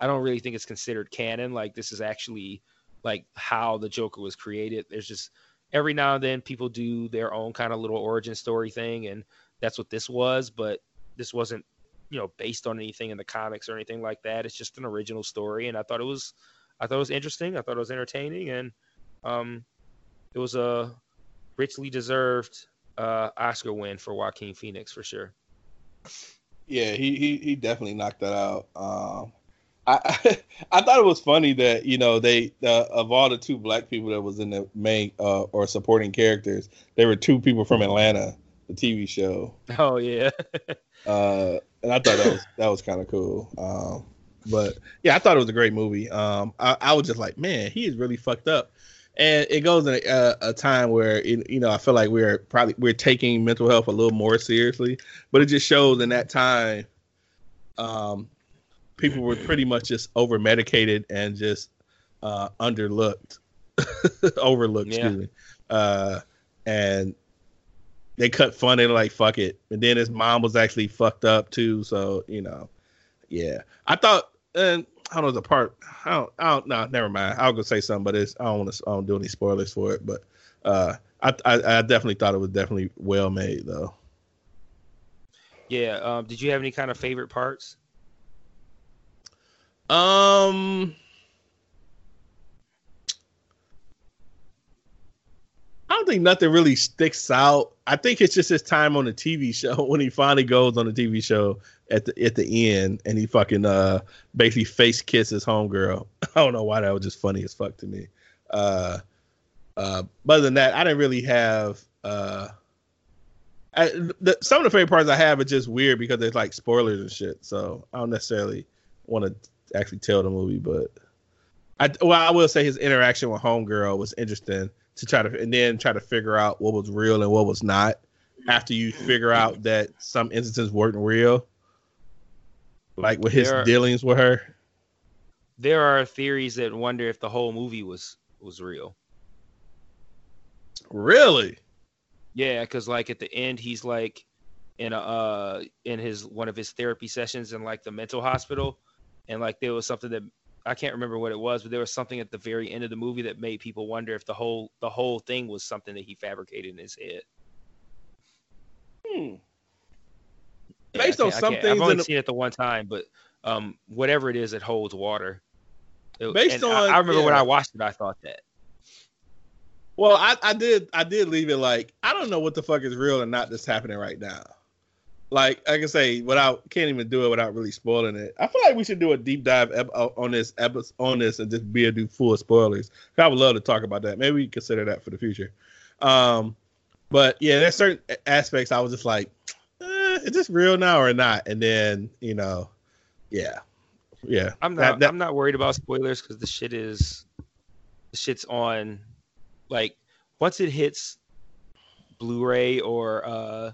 I don't really think it's considered canon. Like this is actually like how the Joker was created. There's just every now and then people do their own kind of little origin story thing, and that's what this was. But this wasn't you know based on anything in the comics or anything like that. It's just an original story, and I thought it was I thought it was interesting. I thought it was entertaining, and um, it was a richly deserved uh, Oscar win for Joaquin Phoenix for sure. Yeah, he he he definitely knocked that out. Um, I, I I thought it was funny that you know they uh, of all the two black people that was in the main uh, or supporting characters, there were two people from Atlanta, the TV show, Oh yeah, uh, and I thought that was that was kind of cool. Um, but yeah, I thought it was a great movie. Um, I, I was just like, man, he is really fucked up, and it goes in a, a time where it, you know I feel like we're probably we're taking mental health a little more seriously, but it just shows in that time, um, people were pretty much just over medicated and just uh, underlooked, overlooked. Yeah. Excuse me, uh, and they cut fun and like fuck it, and then his mom was actually fucked up too. So you know, yeah, I thought. And I don't know the part. I don't. I don't. No, never mind. I was gonna say something, but it's. I don't want to. I don't do any spoilers for it. But uh, I, I. I definitely thought it was definitely well made though. yeah. Um, did you have any kind of favorite parts? Um. I don't think nothing really sticks out. I think it's just his time on the TV show when he finally goes on the TV show at the at the end and he fucking uh basically face kisses homegirl. I don't know why that was just funny as fuck to me. Uh uh but other than that, I didn't really have uh I, the, some of the favorite parts I have are just weird because there's like spoilers and shit. So I don't necessarily want to actually tell the movie, but I well I will say his interaction with Homegirl was interesting to try to and then try to figure out what was real and what was not after you figure out that some instances weren't real, like with his are- dealings with her. There are theories that wonder if the whole movie was was real. Really? Yeah, because like at the end, he's like in a uh in his one of his therapy sessions in like the mental hospital, and like there was something that I can't remember what it was, but there was something at the very end of the movie that made people wonder if the whole the whole thing was something that he fabricated in his head. Hmm. Yeah, Based on some things I've only in the- seen it the one time, but um, whatever it is, it holds water. It- Based and I- on- I, remember when. I watched it, I thought that. Well, I, I did I did leave it like I don't know what the fuck is real and not that's happening right now. Like I can say without can't even do it without really spoiling it. I feel like we should do a deep dive ep- uh, on this episode on this and just be a do full spoilers. I would love to talk about that. Maybe we consider that for the future. Um, but yeah, there's certain aspects I was just like, is this real now or not? And then you know, yeah, yeah. I'm That- not. that- I'm not worried about spoilers because the shit is, the shit's on, like once it hits Blu-ray or uh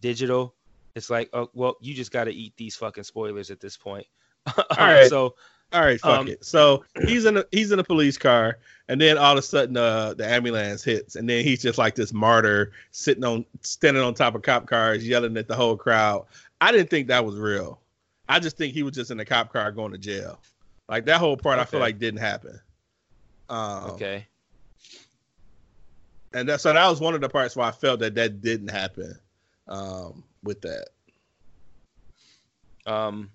digital, it's like, oh well, you just got to eat these fucking spoilers at this point. All right. So All right, fuck Um, it. So he's in a he's in a police car, and then all of a sudden, uh, the ambulance hits, and then he's just like this martyr sitting on standing on top of cop cars, yelling at the whole crowd. I didn't think that was real. I just think he was just in a cop car going to jail. Like that whole part, I feel like didn't happen. Um, okay, and that so that was one of the parts where I felt that that didn't happen. Um, with that, um,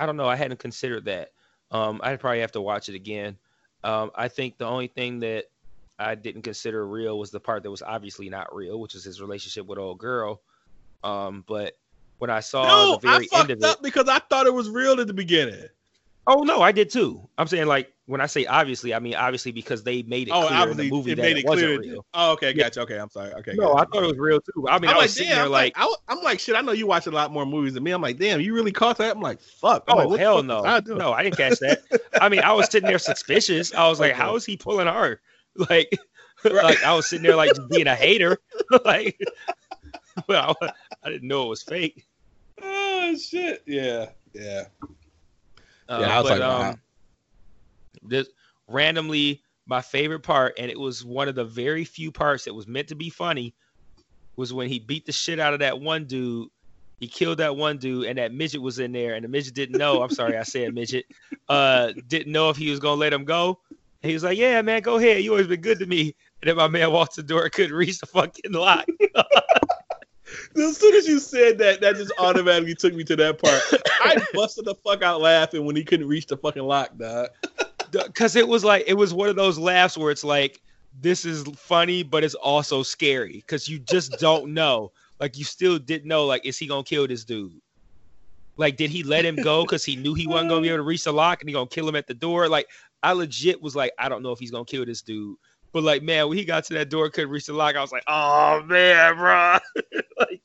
I don't know. I hadn't considered that. Um, I'd probably have to watch it again. Um, I think the only thing that I didn't consider real was the part that was obviously not real, which is his relationship with old girl. Um, but when I saw no, the very I end fucked of it, up because I thought it was real at the beginning. Oh no, I did too. I'm saying like when I say obviously, I mean obviously because they made it Oh, clear in the movie it that made it it wasn't clear. real. Oh, okay, Yeah. gotcha. Okay, I'm sorry. Okay, No, I thought it was real too. I mean, I'm I was like, sitting damn. there I'm like, like, I, am like, shit. I know you watch a lot more movies than me. I'm like, damn, you really caught that? I'm like, fuck. I'm oh like, hell no, I no, I didn't catch that. I mean, I was sitting there suspicious. I was like, Okay. how is he pulling her? Like, Right. like I was sitting there like being a hater. like, well, I didn't know it was fake. Oh shit. Yeah. Yeah. Uh, Yeah, I was but, like, wow. um, this randomly my favorite part, and it was one of the very few parts that was meant to be funny, was when he beat the shit out of that one dude. He killed that one dude, and that midget was in there, and the midget didn't know. I'm sorry, I said midget. Uh, didn't know if he was gonna let him go. He was like, "Yeah, man, go ahead. You always been good to me." And then my man walked the door, couldn't reach the fucking lock. As soon as you said that, that just automatically took me to that part. I busted the fuck out laughing when he couldn't reach the fucking lock, dog. because it was like it was one of those laughs where it's like this is funny but it's also scary because you just don't know like you still didn't know like is he gonna kill this dude like did he let him go because he knew he wasn't gonna be able to reach the lock and he gonna kill him at the door like i legit was like i don't know if he's gonna kill this dude but like man when he got to that door couldn't reach the lock i was like oh man bro like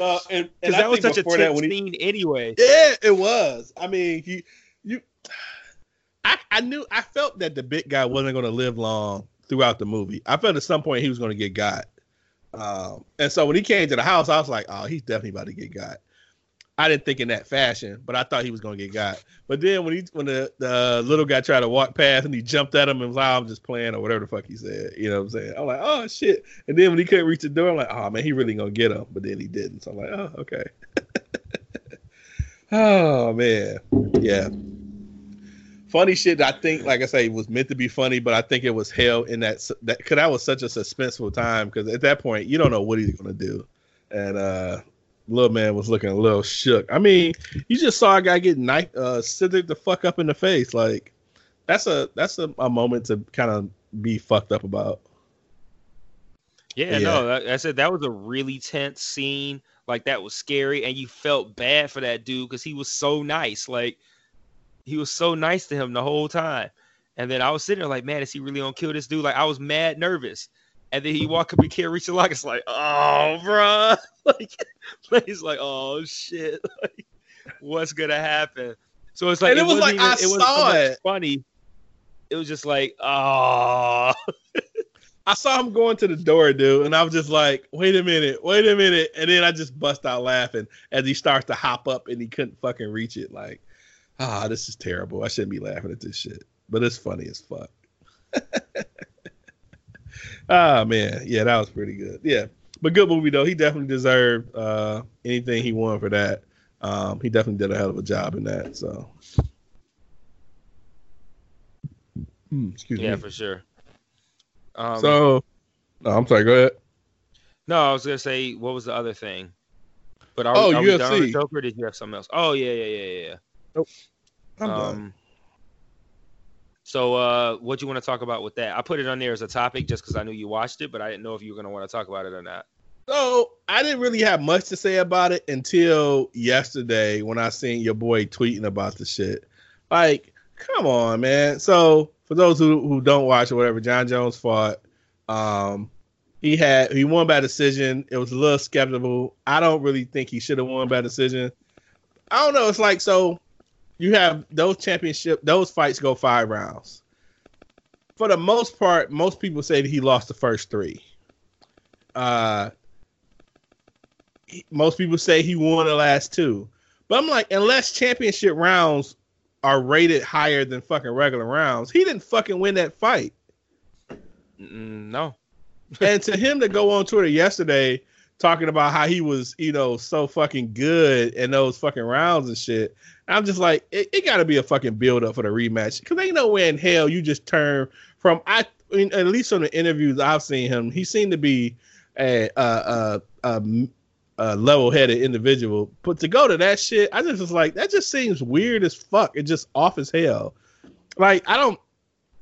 and and because that was such a tense he, scene anyway Yeah, it was. I mean, he, you, I, I knew, I felt that the big guy wasn't going to live long throughout the movie. I felt at some point he was going to get got. Um, and so when he came to the house, I was like, oh, he's definitely about to get got. I didn't think in that fashion, but I thought he was to get got. But then when he, when the, the little guy tried to walk past and he jumped at him and was like, "Oh, I'm just playing or whatever the fuck he said, you know what I'm saying? I'm like, oh shit. And then when he couldn't reach the door, I'm like, oh man, he really to get him. But then he didn't. So I'm like, oh, okay. Oh man, yeah. Funny shit. I think, like I say, it was meant to be funny, but I think it was hell in that that because that was such a suspenseful time. Because at that point, you don't know what he's gonna do, and uh little man was looking a little shook. I mean, you just saw a guy get knife uh scithered the fuck up in the face. Like that's a that's a, a moment to kind of be fucked up about. Yeah, Yeah. no, that- I said that was a really tense scene. Like that was scary, and you felt bad for that dude because he was so nice. Like he was so nice to him the whole time. And then I was sitting there like, man, is he really gonna kill this dude? Like I was mad nervous. and then he walked up and can't reach the lock. It's like, oh, bro, like he's like, oh shit, like what's gonna happen? So it's like And it was wasn't like, I it saw it. funny. It was just like, oh, I saw him going to the door, dude, and I was just like, wait a minute, wait a minute. And then I just bust out laughing as he starts to hop up and he couldn't fucking reach it. Like, ah, this is terrible. I shouldn't be laughing at this shit. But it's funny as fuck. ah man. Yeah, that was pretty good. Yeah. But good movie though. He definitely deserved uh anything he won for that. Um, he definitely did a hell of a job in that. So Hmm, excuse yeah, me. for sure. Um, so no, I'm sorry, go ahead. no, I was gonna say, what was the other thing? But are, Oh, are we done on the UFC. Joker? Or did you have something else? Oh yeah, yeah, yeah, yeah. yeah. I'm done. So, uh, what do you want to talk about with that? I put it on there as a topic just because I knew you watched it, but I didn't know if you were gonna want to talk about it or not. So I didn't really have much to say about it until yesterday when I seen your boy tweeting about the shit. Like, come on, man. So for those who, who don't watch or whatever, Jon Jones fought. Um, he had he won by decision. It was a little skeptical. I don't really think he should have won by decision. I don't know. It's like so you have those championship those fights go five rounds. For the most part, most people say that he lost the first three. Uh most people say he won the last two. But I'm like, unless championship rounds are rated higher than fucking regular rounds, he didn't fucking win that fight. No, and to him to go on Twitter yesterday talking about how he was, you know, so fucking good in those fucking rounds and shit. I'm just like, it, it got to be a fucking build up for the rematch because ain't no way in hell you just turn from I, I mean, at least from the interviews I've seen him, he seemed to be a a a, a, a level headed individual. But to go to that shit, I just was like, that just seems weird as fuck. It's just off as hell. Like I don't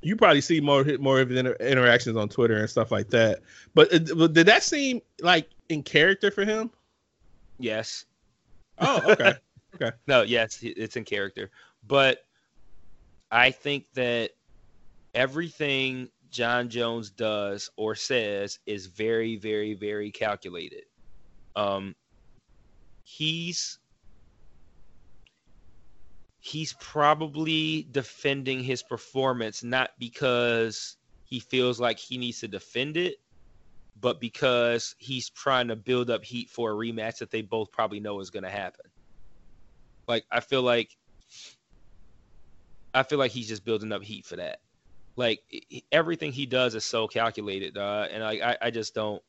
you probably see more more of his inter- interactions on Twitter and stuff like that. But, it, but did that seem like in character for him? yes, Oh, okay. no, yes, it's in character, but I think that everything Jon Jones does or says is very, very, very calculated. Um, he's he's probably defending his performance not because he feels like he needs to defend it, but because he's trying to build up heat for a rematch that they both probably know is going to happen. Like I feel like I feel like he's just building up heat for that. Like everything he does is so calculated, uh, and like I, I just don't,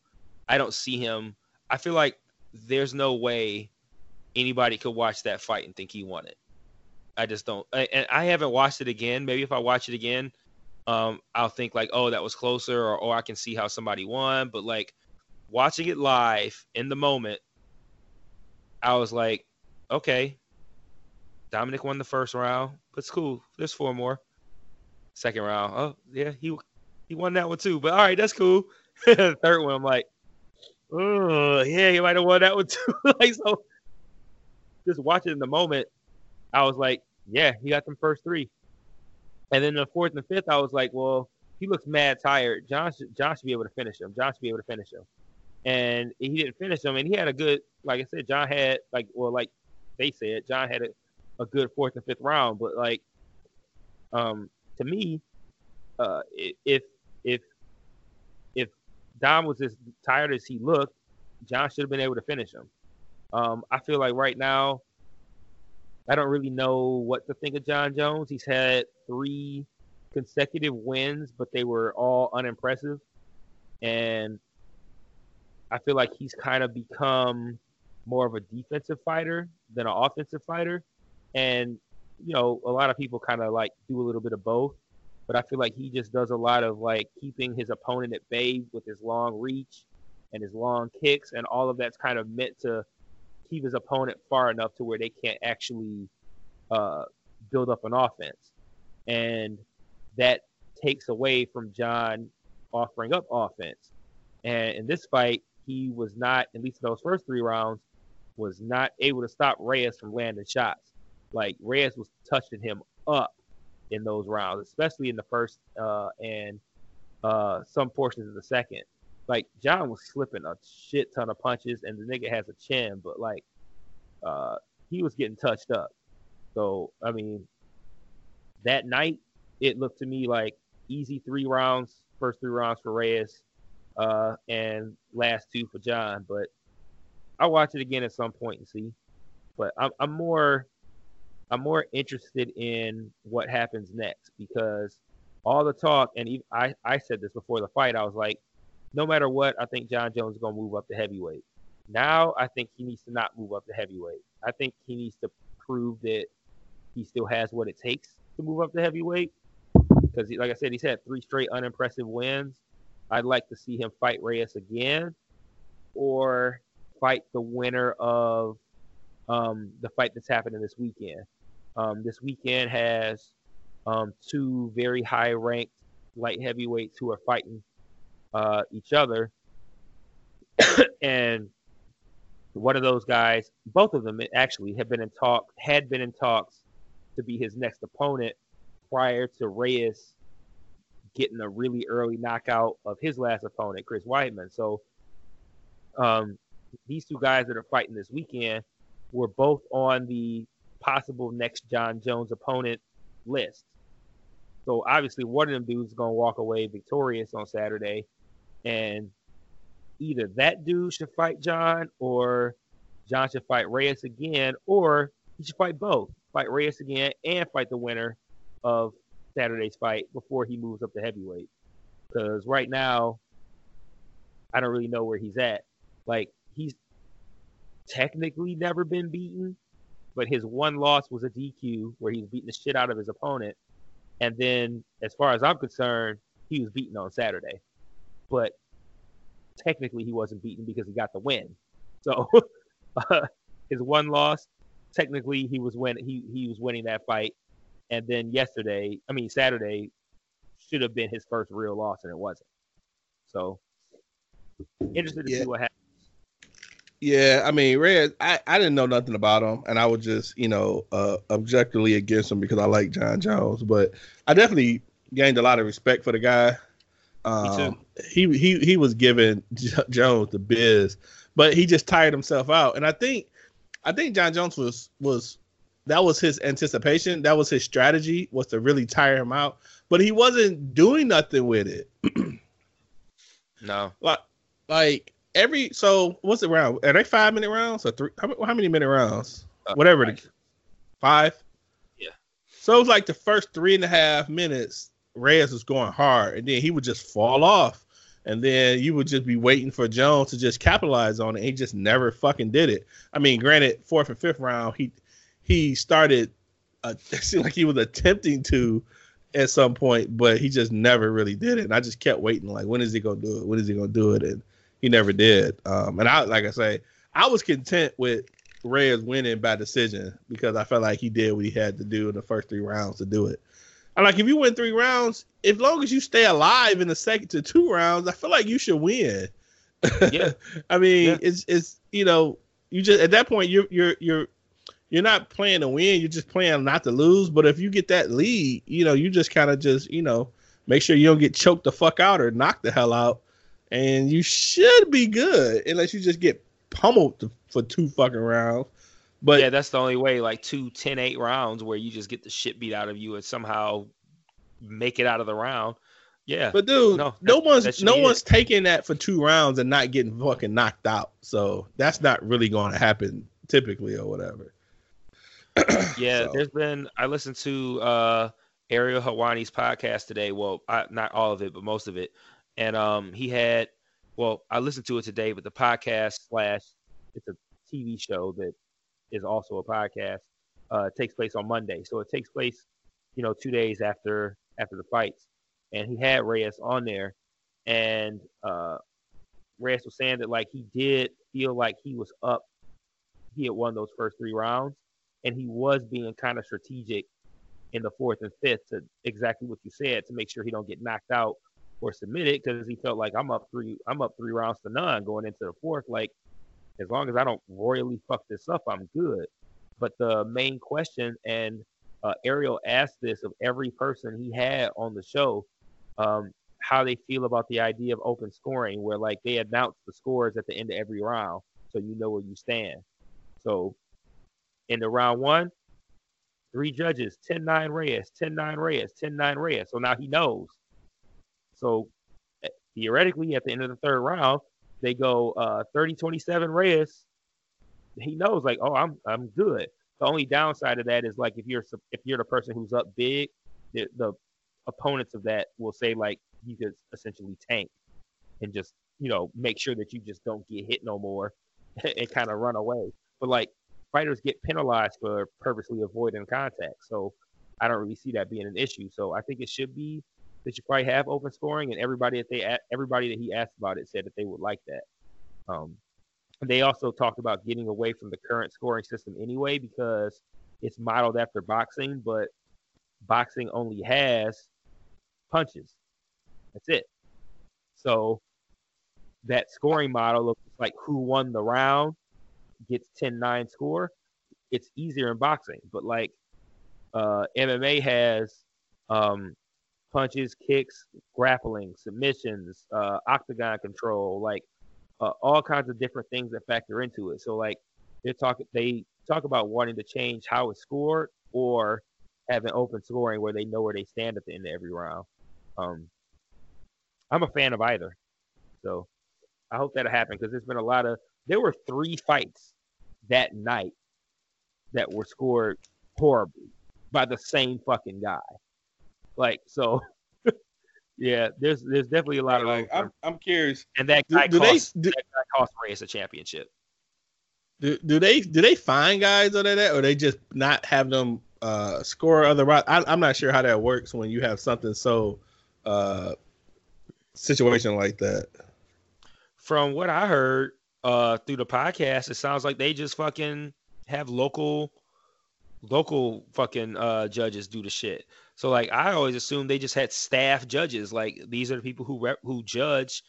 I don't see him. I feel like there's no way anybody could watch that fight and think he won it. I just don't. I, and I haven't watched it again. Maybe if I watch it again, um, I'll think like, oh, that was closer, or or I can see how somebody won. But like watching it live in the moment, I was like, okay, Dominick won the first round, but it's cool. There's four more. Second round, oh yeah, he he won that one too. But all right, that's cool. Third one, I'm like, oh yeah, he might have won that one too. like so, just watching in the moment, I was like, yeah, he got them first three. And then the fourth and fifth, I was like, well, he looks mad tired. Jon Jon should be able to finish him. Jon should be able to finish him. And he didn't finish him. And he had a good, like I said, Jon had like, well, like they said, Jon had a, a good fourth and fifth round. But like, um, to me, uh, if if if Dom was as tired as he looked, Jon should have been able to finish him. Um, I feel like right now, I don't really know what to think of Jon Jones. He's had three consecutive wins, but they were all unimpressive. And I feel like he's kind of become more of a defensive fighter than an offensive fighter. And, you know, a lot of people kind of like do a little bit of both. But I feel like he just does a lot of like keeping his opponent at bay with his long reach and his long kicks. And all of that's kind of meant to keep his opponent far enough to where they can't actually uh, build up an offense. And that takes away from Jon offering up offense. And in this fight, he was not, at least in those first three rounds, was not able to stop Reyes from landing shots. Like Reyes was touching him up in those rounds, especially in the first uh, and uh, some portions of the second. like Jon was slipping a shit ton of punches, and the nigga has a chin, but like, uh, he was getting touched up. So I mean, that night it looked to me like easy three rounds, first three rounds for Reyes, uh, and last two for Jon. But I'll watch it again at some point and see. But I'm, I'm more, I'm more interested in what happens next because all the talk, and even, I, I said this before the fight. I was like, no matter what, I think Jon Jones is gonna move up to heavyweight. Now I think he needs to not move up to heavyweight. I think he needs to prove that he still has what it takes to move up to heavyweight. Because, like I said, he's had three straight unimpressive wins. I'd like to see him fight Reyes again, or fight the winner of um, the fight that's happening this weekend. Um, this weekend has um, two very high ranked light heavyweights who are fighting uh, each other. and one of those guys, both of them actually have been in talk, had been in talks to be his next opponent prior to Reyes getting a really early knockout of his last opponent, Chris Weidman. So um, these two guys that are fighting this weekend were both on the possible next Jon Jones opponent list. So obviously one of them dudes is gonna walk away victorious on Saturday, and either that dude should fight Jon or Jon should fight Reyes again, or he should fight both. Fight Reyes again and fight the winner of Saturday's fight before he moves up to heavyweight. Because right now, I don't really know where he's at. Like he's technically never been beaten, but his one loss was a DQ where he was beating the shit out of his opponent. And then, as far as I'm concerned, he was beaten on Saturday. But technically, he wasn't beaten because he got the win. So uh, his one loss, technically, he was win he he was winning that fight. And then yesterday, I mean Saturday, should have been his first real loss, and it wasn't. So interested to Yeah. see what happens. Yeah, I mean, Red, I, I didn't know nothing about him, and I was just, you know, uh, objectively against him because I like Jon Jones. But I definitely gained a lot of respect for the guy. Um, he he he was giving J- Jones the biz, but he just tired himself out. And I think, I think Jon Jones was was that was his anticipation. That was his strategy was to really tire him out. But he wasn't doing nothing with it. No, like like every so what's the round? Are they five minute rounds or three? How, how many minute rounds? Uh, Whatever five. the five. Yeah. So it was like the first three and a half minutes, Reyes was going hard, and then he would just fall off, and then you would just be waiting for Jones to just capitalize on it. He just never fucking did it. I mean, granted, fourth and fifth round, he he started. Uh, it seemed like he was attempting to at some point, but he just never really did it. And I just kept waiting, like, when is he gonna do it? When is he gonna do it? And he never did. Um, and I, like I say, I was content with Reyes winning by decision because I felt like he did what he had to do in the first three rounds to do it. And like, if you win three rounds, as long as you stay alive in the second to two rounds, I feel like you should win. Yeah. I mean, Yeah. it's it's you know, you just at that point you're you're you're you're not playing to win, you're just playing not to lose. But if you get that lead, you know, you just kind of just, you know, make sure you don't get choked the fuck out or knocked the hell out. And you should be good unless you just get pummeled for two fucking rounds. But yeah, that's the only way. Like two 10-8 rounds where you just get the shit beat out of you and somehow make it out of the round. Yeah, But dude, No, no, that- one's no be it. one's taking that for two rounds and not getting fucking knocked out. So that's not really going to happen typically or whatever. yeah. So- There's been I listened to uh Ariel Helwani's podcast today. Well, I, not all of it, but most of it. And um, he had well, I listened to it today, but the podcast slash it's a TV show that is also a podcast. Uh, takes place on Monday, so it takes place, you know, two days after after the fights. And he had Reyes on there, and uh, Reyes was saying that like he did feel like he was up. He had won those first three rounds, and he was being kind of strategic in the fourth and fifth to exactly what you said to make sure he don't get knocked out or submitted because he felt like I'm up three I'm up three rounds to none going into the fourth. Like as long as I don't royally fuck this up, I'm good. But the main question, and uh, Ariel asked this of every person he had on the show, um, how they feel about the idea of open scoring, where like they announce the scores at the end of every round, so you know where you stand. So in the round one, three judges, 10-9 Reyes, 10-9 Reyes, 10-9 Reyes. So now he knows. So eh, theoretically, at the end of the third round, they go uh, 30-27 Reyes. He knows, like, oh, I'm I'm good. The only downside of that is like if you're if you're the person who's up big, the, the opponents of that will say like you could essentially tank and just you know make sure that you just don't get hit no more and kind of run away. But like fighters get penalized for purposely avoiding contact, so I don't really see that being an issue. So I think it should be that you probably have open scoring, and everybody that they everybody that he asked about it said that they would like that. Um, they also talked about getting away from the current scoring system anyway because it's modeled after boxing, but boxing only has punches. That's it. So that scoring model looks like who won the round gets 10-9 score. It's easier in boxing, but like uh, MMA has um, punches, kicks, grappling, submissions, uh, octagon control, like uh, all kinds of different things that factor into it. So like they talk they talk about wanting to change how it's scored or having open scoring where they know where they stand at the end of every round. Um, I'm a fan of either, so I hope that'll happen because there's been a lot of there were three fights that night that were scored horribly by the same fucking guy. Like so, yeah. There's there's definitely a lot of like, I'm, I'm curious. And that guy do cost they do, that guy cost Reyes a championship. do, do they do they find guys under that, or they just not have them uh, score other rounds? I, I'm not sure how that works when you have something so uh, situation like that. From what I heard uh through the podcast, it sounds like they just fucking have local local fucking uh judges do the shit. So like I always assumed they just had staff judges. Like these are the people who rep, who judge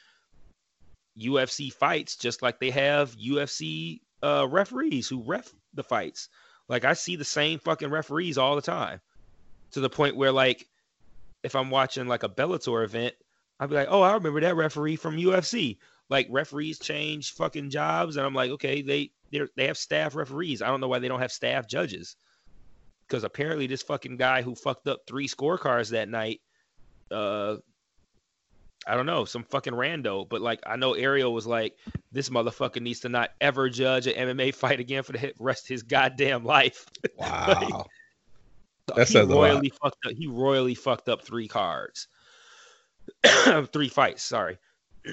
UFC fights just like they have UFC uh referees who ref the fights. Like I see the same fucking referees all the time. To the point where like if I'm watching like a Bellator event, I'd be like, "Oh, I remember that referee from UFC." Like referees change fucking jobs and I'm like, "Okay, they they they have staff referees. I don't know why they don't have staff judges." Because apparently this fucking guy who fucked up three scorecards that night, uh, I don't know, some fucking rando. But like, I know Ariel was like, this motherfucker needs to not ever judge an MMA fight again for the rest of his goddamn life. Wow, So That he says a lot. royally fucked up. He royally fucked up three cards, three fights. Sorry.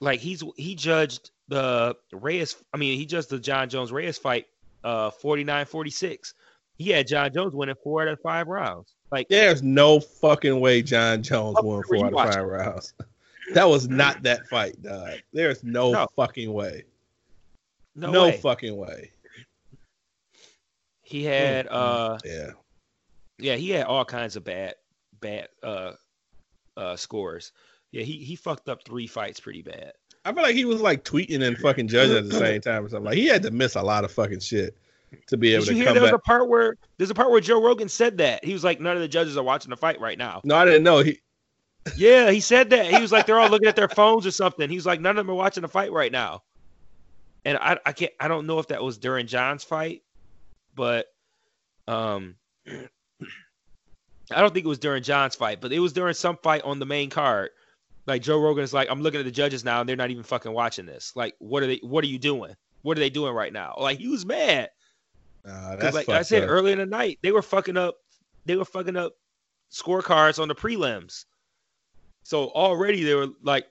like he's he judged the Reyes. I mean, he judged the Jon Jones Reyes fight, uh, 49-46. He had Jon Jones winning four out of five rounds. Like, there's no fucking way Jon Jones won four out of five rounds. That was not that fight, dog. There's no, No. fucking way. no, No, way. fucking way. He had, uh, Yeah. yeah, he had all kinds of bad, bad, uh, uh, scores. Yeah, he he fucked up three fights pretty bad. I feel like he was like tweeting and fucking judging at the same time or something. Like he had to miss a lot of fucking shit to be able Did you to hear come there was back. a part where there's a part where Joe Rogan said that he was like, none of the judges are watching the fight right now. No, I didn't know. He Yeah, he said that. He was like, they're all looking at their phones or something. He was like, none of them are watching the fight right now. And I, I can't, I don't know if that was during Jon's fight, but um, I don't think it was during Jon's fight, but it was during some fight on the main card. Like Joe Rogan is like, I'm looking at the judges now, and they're not even fucking watching this. Like, what are they? What are you doing? What are they doing right now? Like, he was mad because, that's like I said up. earlier in the night, they were fucking up. They were fucking up scorecards on the prelims. So already they were like,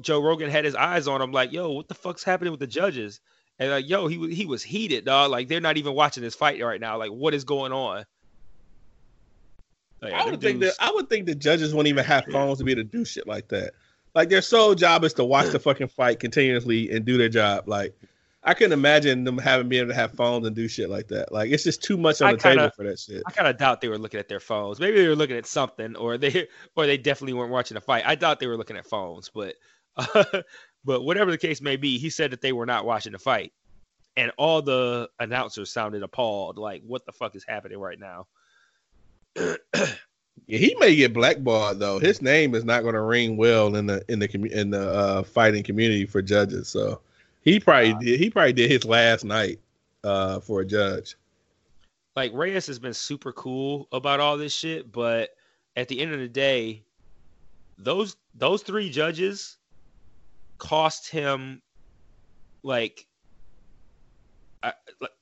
Joe Rogan had his eyes on him, like, "Yo, what the fuck's happening with the judges?" And like, "Yo, he was he was heated, dog. Like they're not even watching this fight right now. Like, what is going on?" Oh, like, I them would think that I would think the judges wouldn't even have phones to be able to do shit like that. Like their sole job is to watch the fucking fight continuously and do their job. Like I couldn't imagine them having being able to have phones and do shit like that. Like it's just too much on I the table kinda- for that shit. I kind of doubt they were looking at their phones. Maybe they were looking at something, or they or they definitely weren't watching the fight. I doubt they were looking at phones, but but whatever the case may be, he said that they were not watching the fight, and all the announcers sounded appalled, like, "What the fuck is happening right now?" Yeah, he may get blackballed though. His name is not going to ring well in the in the commu- in the uh, fighting community for judges. So he probably Wow. did. He probably did his last night uh, for a judge. like Reyes has been super cool about all this shit, but at the end of the day, those those three judges cost him uh, like,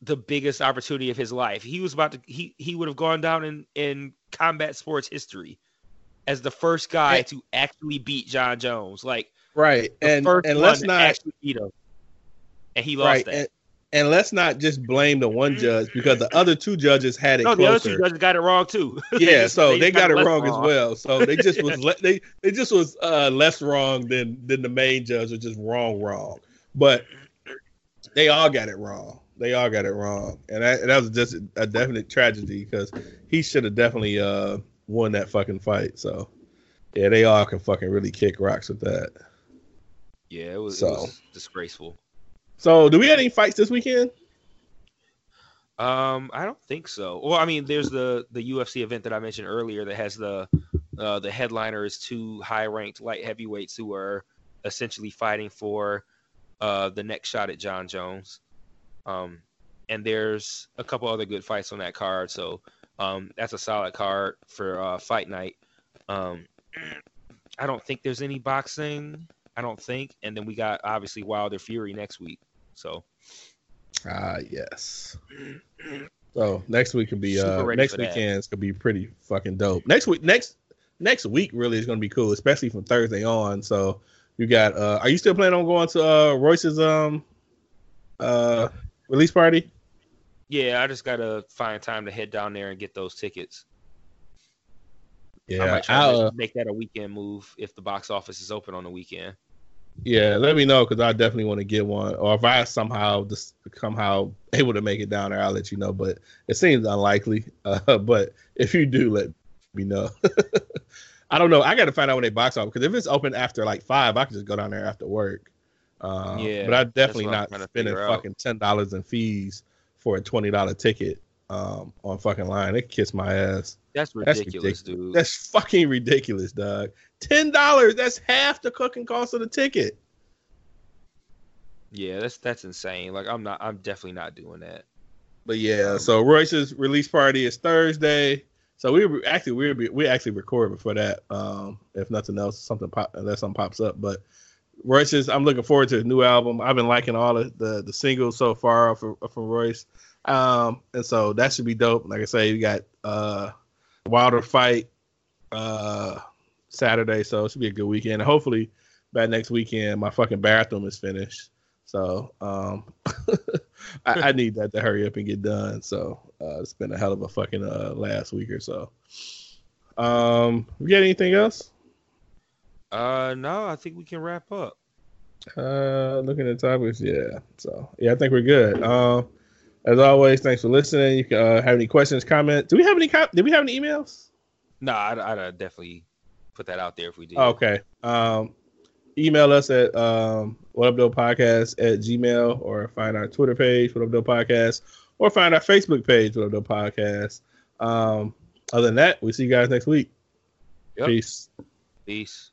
the biggest opportunity of his life. He was about to he he would have gone down in in combat sports history as the first guy And- to actually beat Jon Jones. Like Right, and first and let's not actually beat him, and he lost right, that. and, and let's not just blame the one judge because the other two judges had it no, the other two judges got it wrong too. Yeah, so they, just got it less wrong, as well. So they just was le- they they just was uh, less wrong than than the main judge was just wrong wrong. But they all got it wrong. They all got it wrong, and that, and that was just a definite tragedy because he should have definitely uh, won that fucking fight. So yeah, they all can fucking really kick rocks with that. Yeah, it was, So. it was disgraceful. So do we have any fights this weekend? Um, I don't think so. Well, I mean, there's the the UFC event that I mentioned earlier that has the uh, the headliner is two high ranked light heavyweights who are essentially fighting for uh, the next shot at Jon Jones. Um, and there's a couple other good fights on that card, so um, that's a solid card for uh, fight night. Um, I don't think there's any boxing. I don't think, and then we got obviously Wilder Fury next week. So Ah, yes. So next week could be uh next weekend's could be pretty fucking dope. Next week next next week really is gonna be cool, especially from Thursday on. So you got uh are you still planning on going to uh Royce's um uh release party? Yeah, I just gotta find time to head down there and get those tickets. I Yeah, might try I'll, to make, make that a weekend move if the box office is open on the weekend. yeah. Let me know because I definitely want to get one. Or if I somehow just somehow able to make it down there, I'll let you know. But it seems unlikely. Uh, but if you do, let me know. I don't know. I got to find out when they box off because if it's open after like five, I can just go down there after work. Um, Yeah, but I definitely I'm not spending out. fucking ten dollars in fees for a twenty dollar ticket um, on fucking line. They kiss my ass. That's That's ridiculous, dude. That's fucking ridiculous, dog. Ten dollars. That's half the cooking cost of the ticket. yeah, that's that's insane. Like I'm not I'm definitely not doing that. But yeah, Um, so Royce's release party is Thursday. So we were actually we were, we actually record before that. Um, if nothing else, something pop unless something pops up. But Royce's, I'm looking forward to his new album. I've been liking all of the the singles so far from from Royce. Um, and so that should be dope. Like I say, we got uh Wilder fight uh Saturday, so it should be a good weekend. And hopefully by next weekend my fucking bathroom is finished. So um I, I need that to hurry up and get done. So uh, it's been a hell of a fucking uh, last week or so. Um, we got anything else? Uh no, I think we can wrap up. Uh, looking at topics, yeah. So yeah, I think we're good. Um, as always, thanks for listening. You can uh, have any questions, comments. Do we have any? Com- did we have any emails? No, I'd, I'd uh, definitely put that out there if we did. Okay. Um, email us at um, what up, podcast at gmail or find our Twitter page, what up, Doe podcast, or find our Facebook page, what up, Doe podcast. Um, other than that, we see you guys next week. Yep. Peace. Peace.